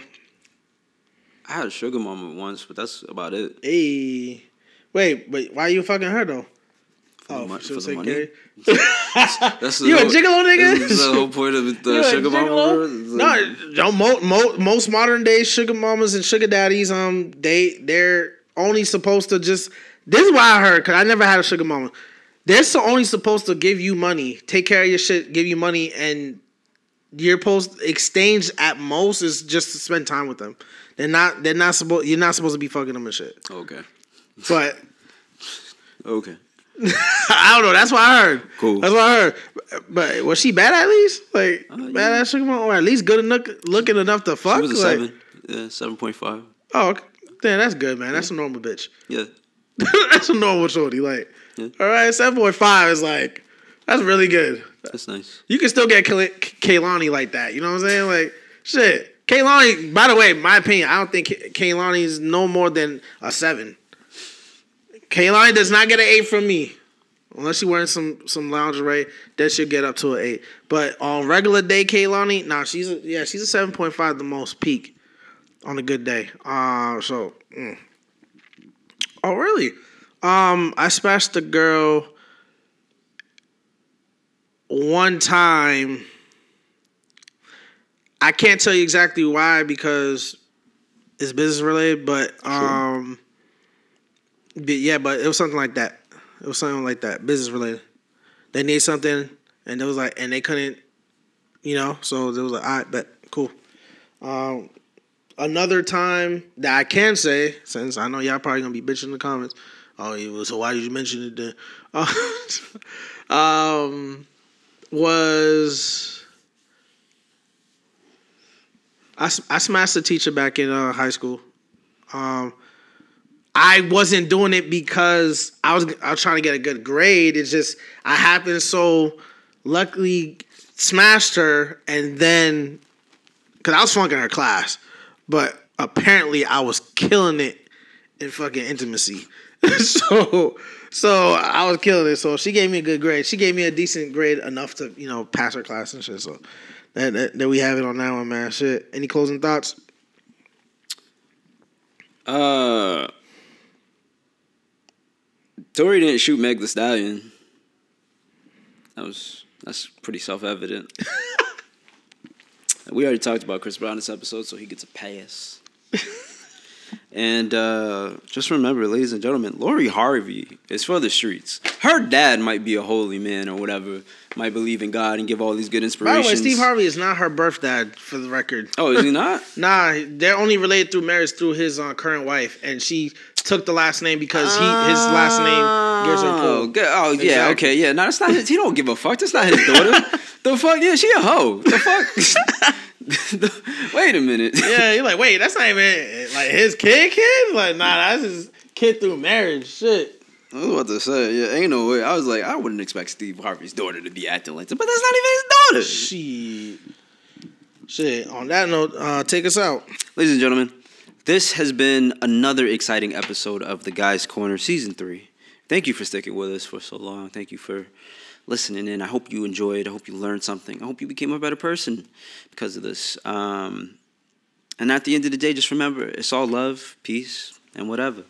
I had a sugar mama once, but that's about it. Hey, wait, but why you fucking her though? For the Oh, mon- was for the money. That's the You a whole- gigolo nigga? That's the whole point of the You sugar mama. gigolo? bro. It's like- No, no mo, mo, most modern day sugar mamas and sugar daddies, um, they they're only supposed to just. This is what I heard because I never had a sugar mama. They're so only supposed to give you money, take care of your shit, give you money, and your post exchange at most is just to spend time with them. They're not. They're not supposed. You're not supposed to be fucking them and shit. Okay. But Okay. I don't know. That's what I heard. Cool. That's what I heard. But was she bad at least? Like Uh, yeah. badass sugar mama, or at least good enough looking enough to fuck? She was a Like- seven. Yeah, seven point five. Oh, okay. damn, that's good, man. That's a normal bitch. Yeah. that's a normal shorty. Like, Yeah. all right, seven point five is like That's really good. That's nice. You can still get Kay- Kehlani like that. You know what I'm saying? Like shit. Kehlani. By the way, my opinion, I don't think Kehlani is no more than a seven. Kehlani does not get an eight from me. Unless she's wearing some some lingerie, that she'll get up to an eight. But on regular day, Kehlani, nah, she's a, yeah, she's a seven point five, the most peak on a good day. Uh, so, mm. oh really? Um, I smashed a girl one time. I can't tell you exactly why because it's business related, but um, but yeah, but it was something like that. It was something like that, business related. They need something, and it was like, and they couldn't, you know. So it was like, all right, bet, cool. Um, another time that I can say, since I know y'all probably gonna be bitching in the comments. Oh, so why did you mention it then? Um, was I, I smashed a teacher back in uh, high school. Um, I wasn't doing it because I was I was trying to get a good grade. It's just I happened so luckily smashed her and then because I was flunking her class, but apparently I was killing it in fucking intimacy. so so I was killing it. So she gave me a good grade. She gave me a decent grade enough to you know pass her class and shit. So that that, that we have it on that one, man. Shit. Any closing thoughts? Uh, Tory didn't shoot Meg the Stallion. That was that's pretty self evident. we already talked about Chris Brown this episode, so he gets a pass. and uh, just remember, ladies and gentlemen, Lori Harvey is for the streets. Her dad might be a holy man or whatever, might believe in God and give all these good inspirations. By the way, Steve Harvey is not her birth dad, for the record. Oh, is he not? Nah, they're only related through marriage through his uh, current wife, and she took the last name because he his last name gives her Oh, pull. good. oh yeah, Exactly. okay, yeah. No, that's not his. He don't give a fuck. That's not his daughter. the fuck? Yeah, she a hoe. The fuck? Wait a minute. Yeah, you're like, wait, that's not even like his kid, kid. Like, nah, that's his kid through marriage. Shit. I was about to say, yeah, ain't no way. I was like, I wouldn't expect Steve Harvey's daughter to be acting like that, but that's not even his daughter. Shit. Shit. On that note, uh, take us out. Ladies and gentlemen, this has been another exciting episode of The Guys Corner Season 3. Thank you for sticking with us for so long. Thank you for listening in. I hope you enjoyed. I hope you learned something. I hope you became a better person because of this. Um, and at the end of the day, just remember it's all love, peace, and whatever.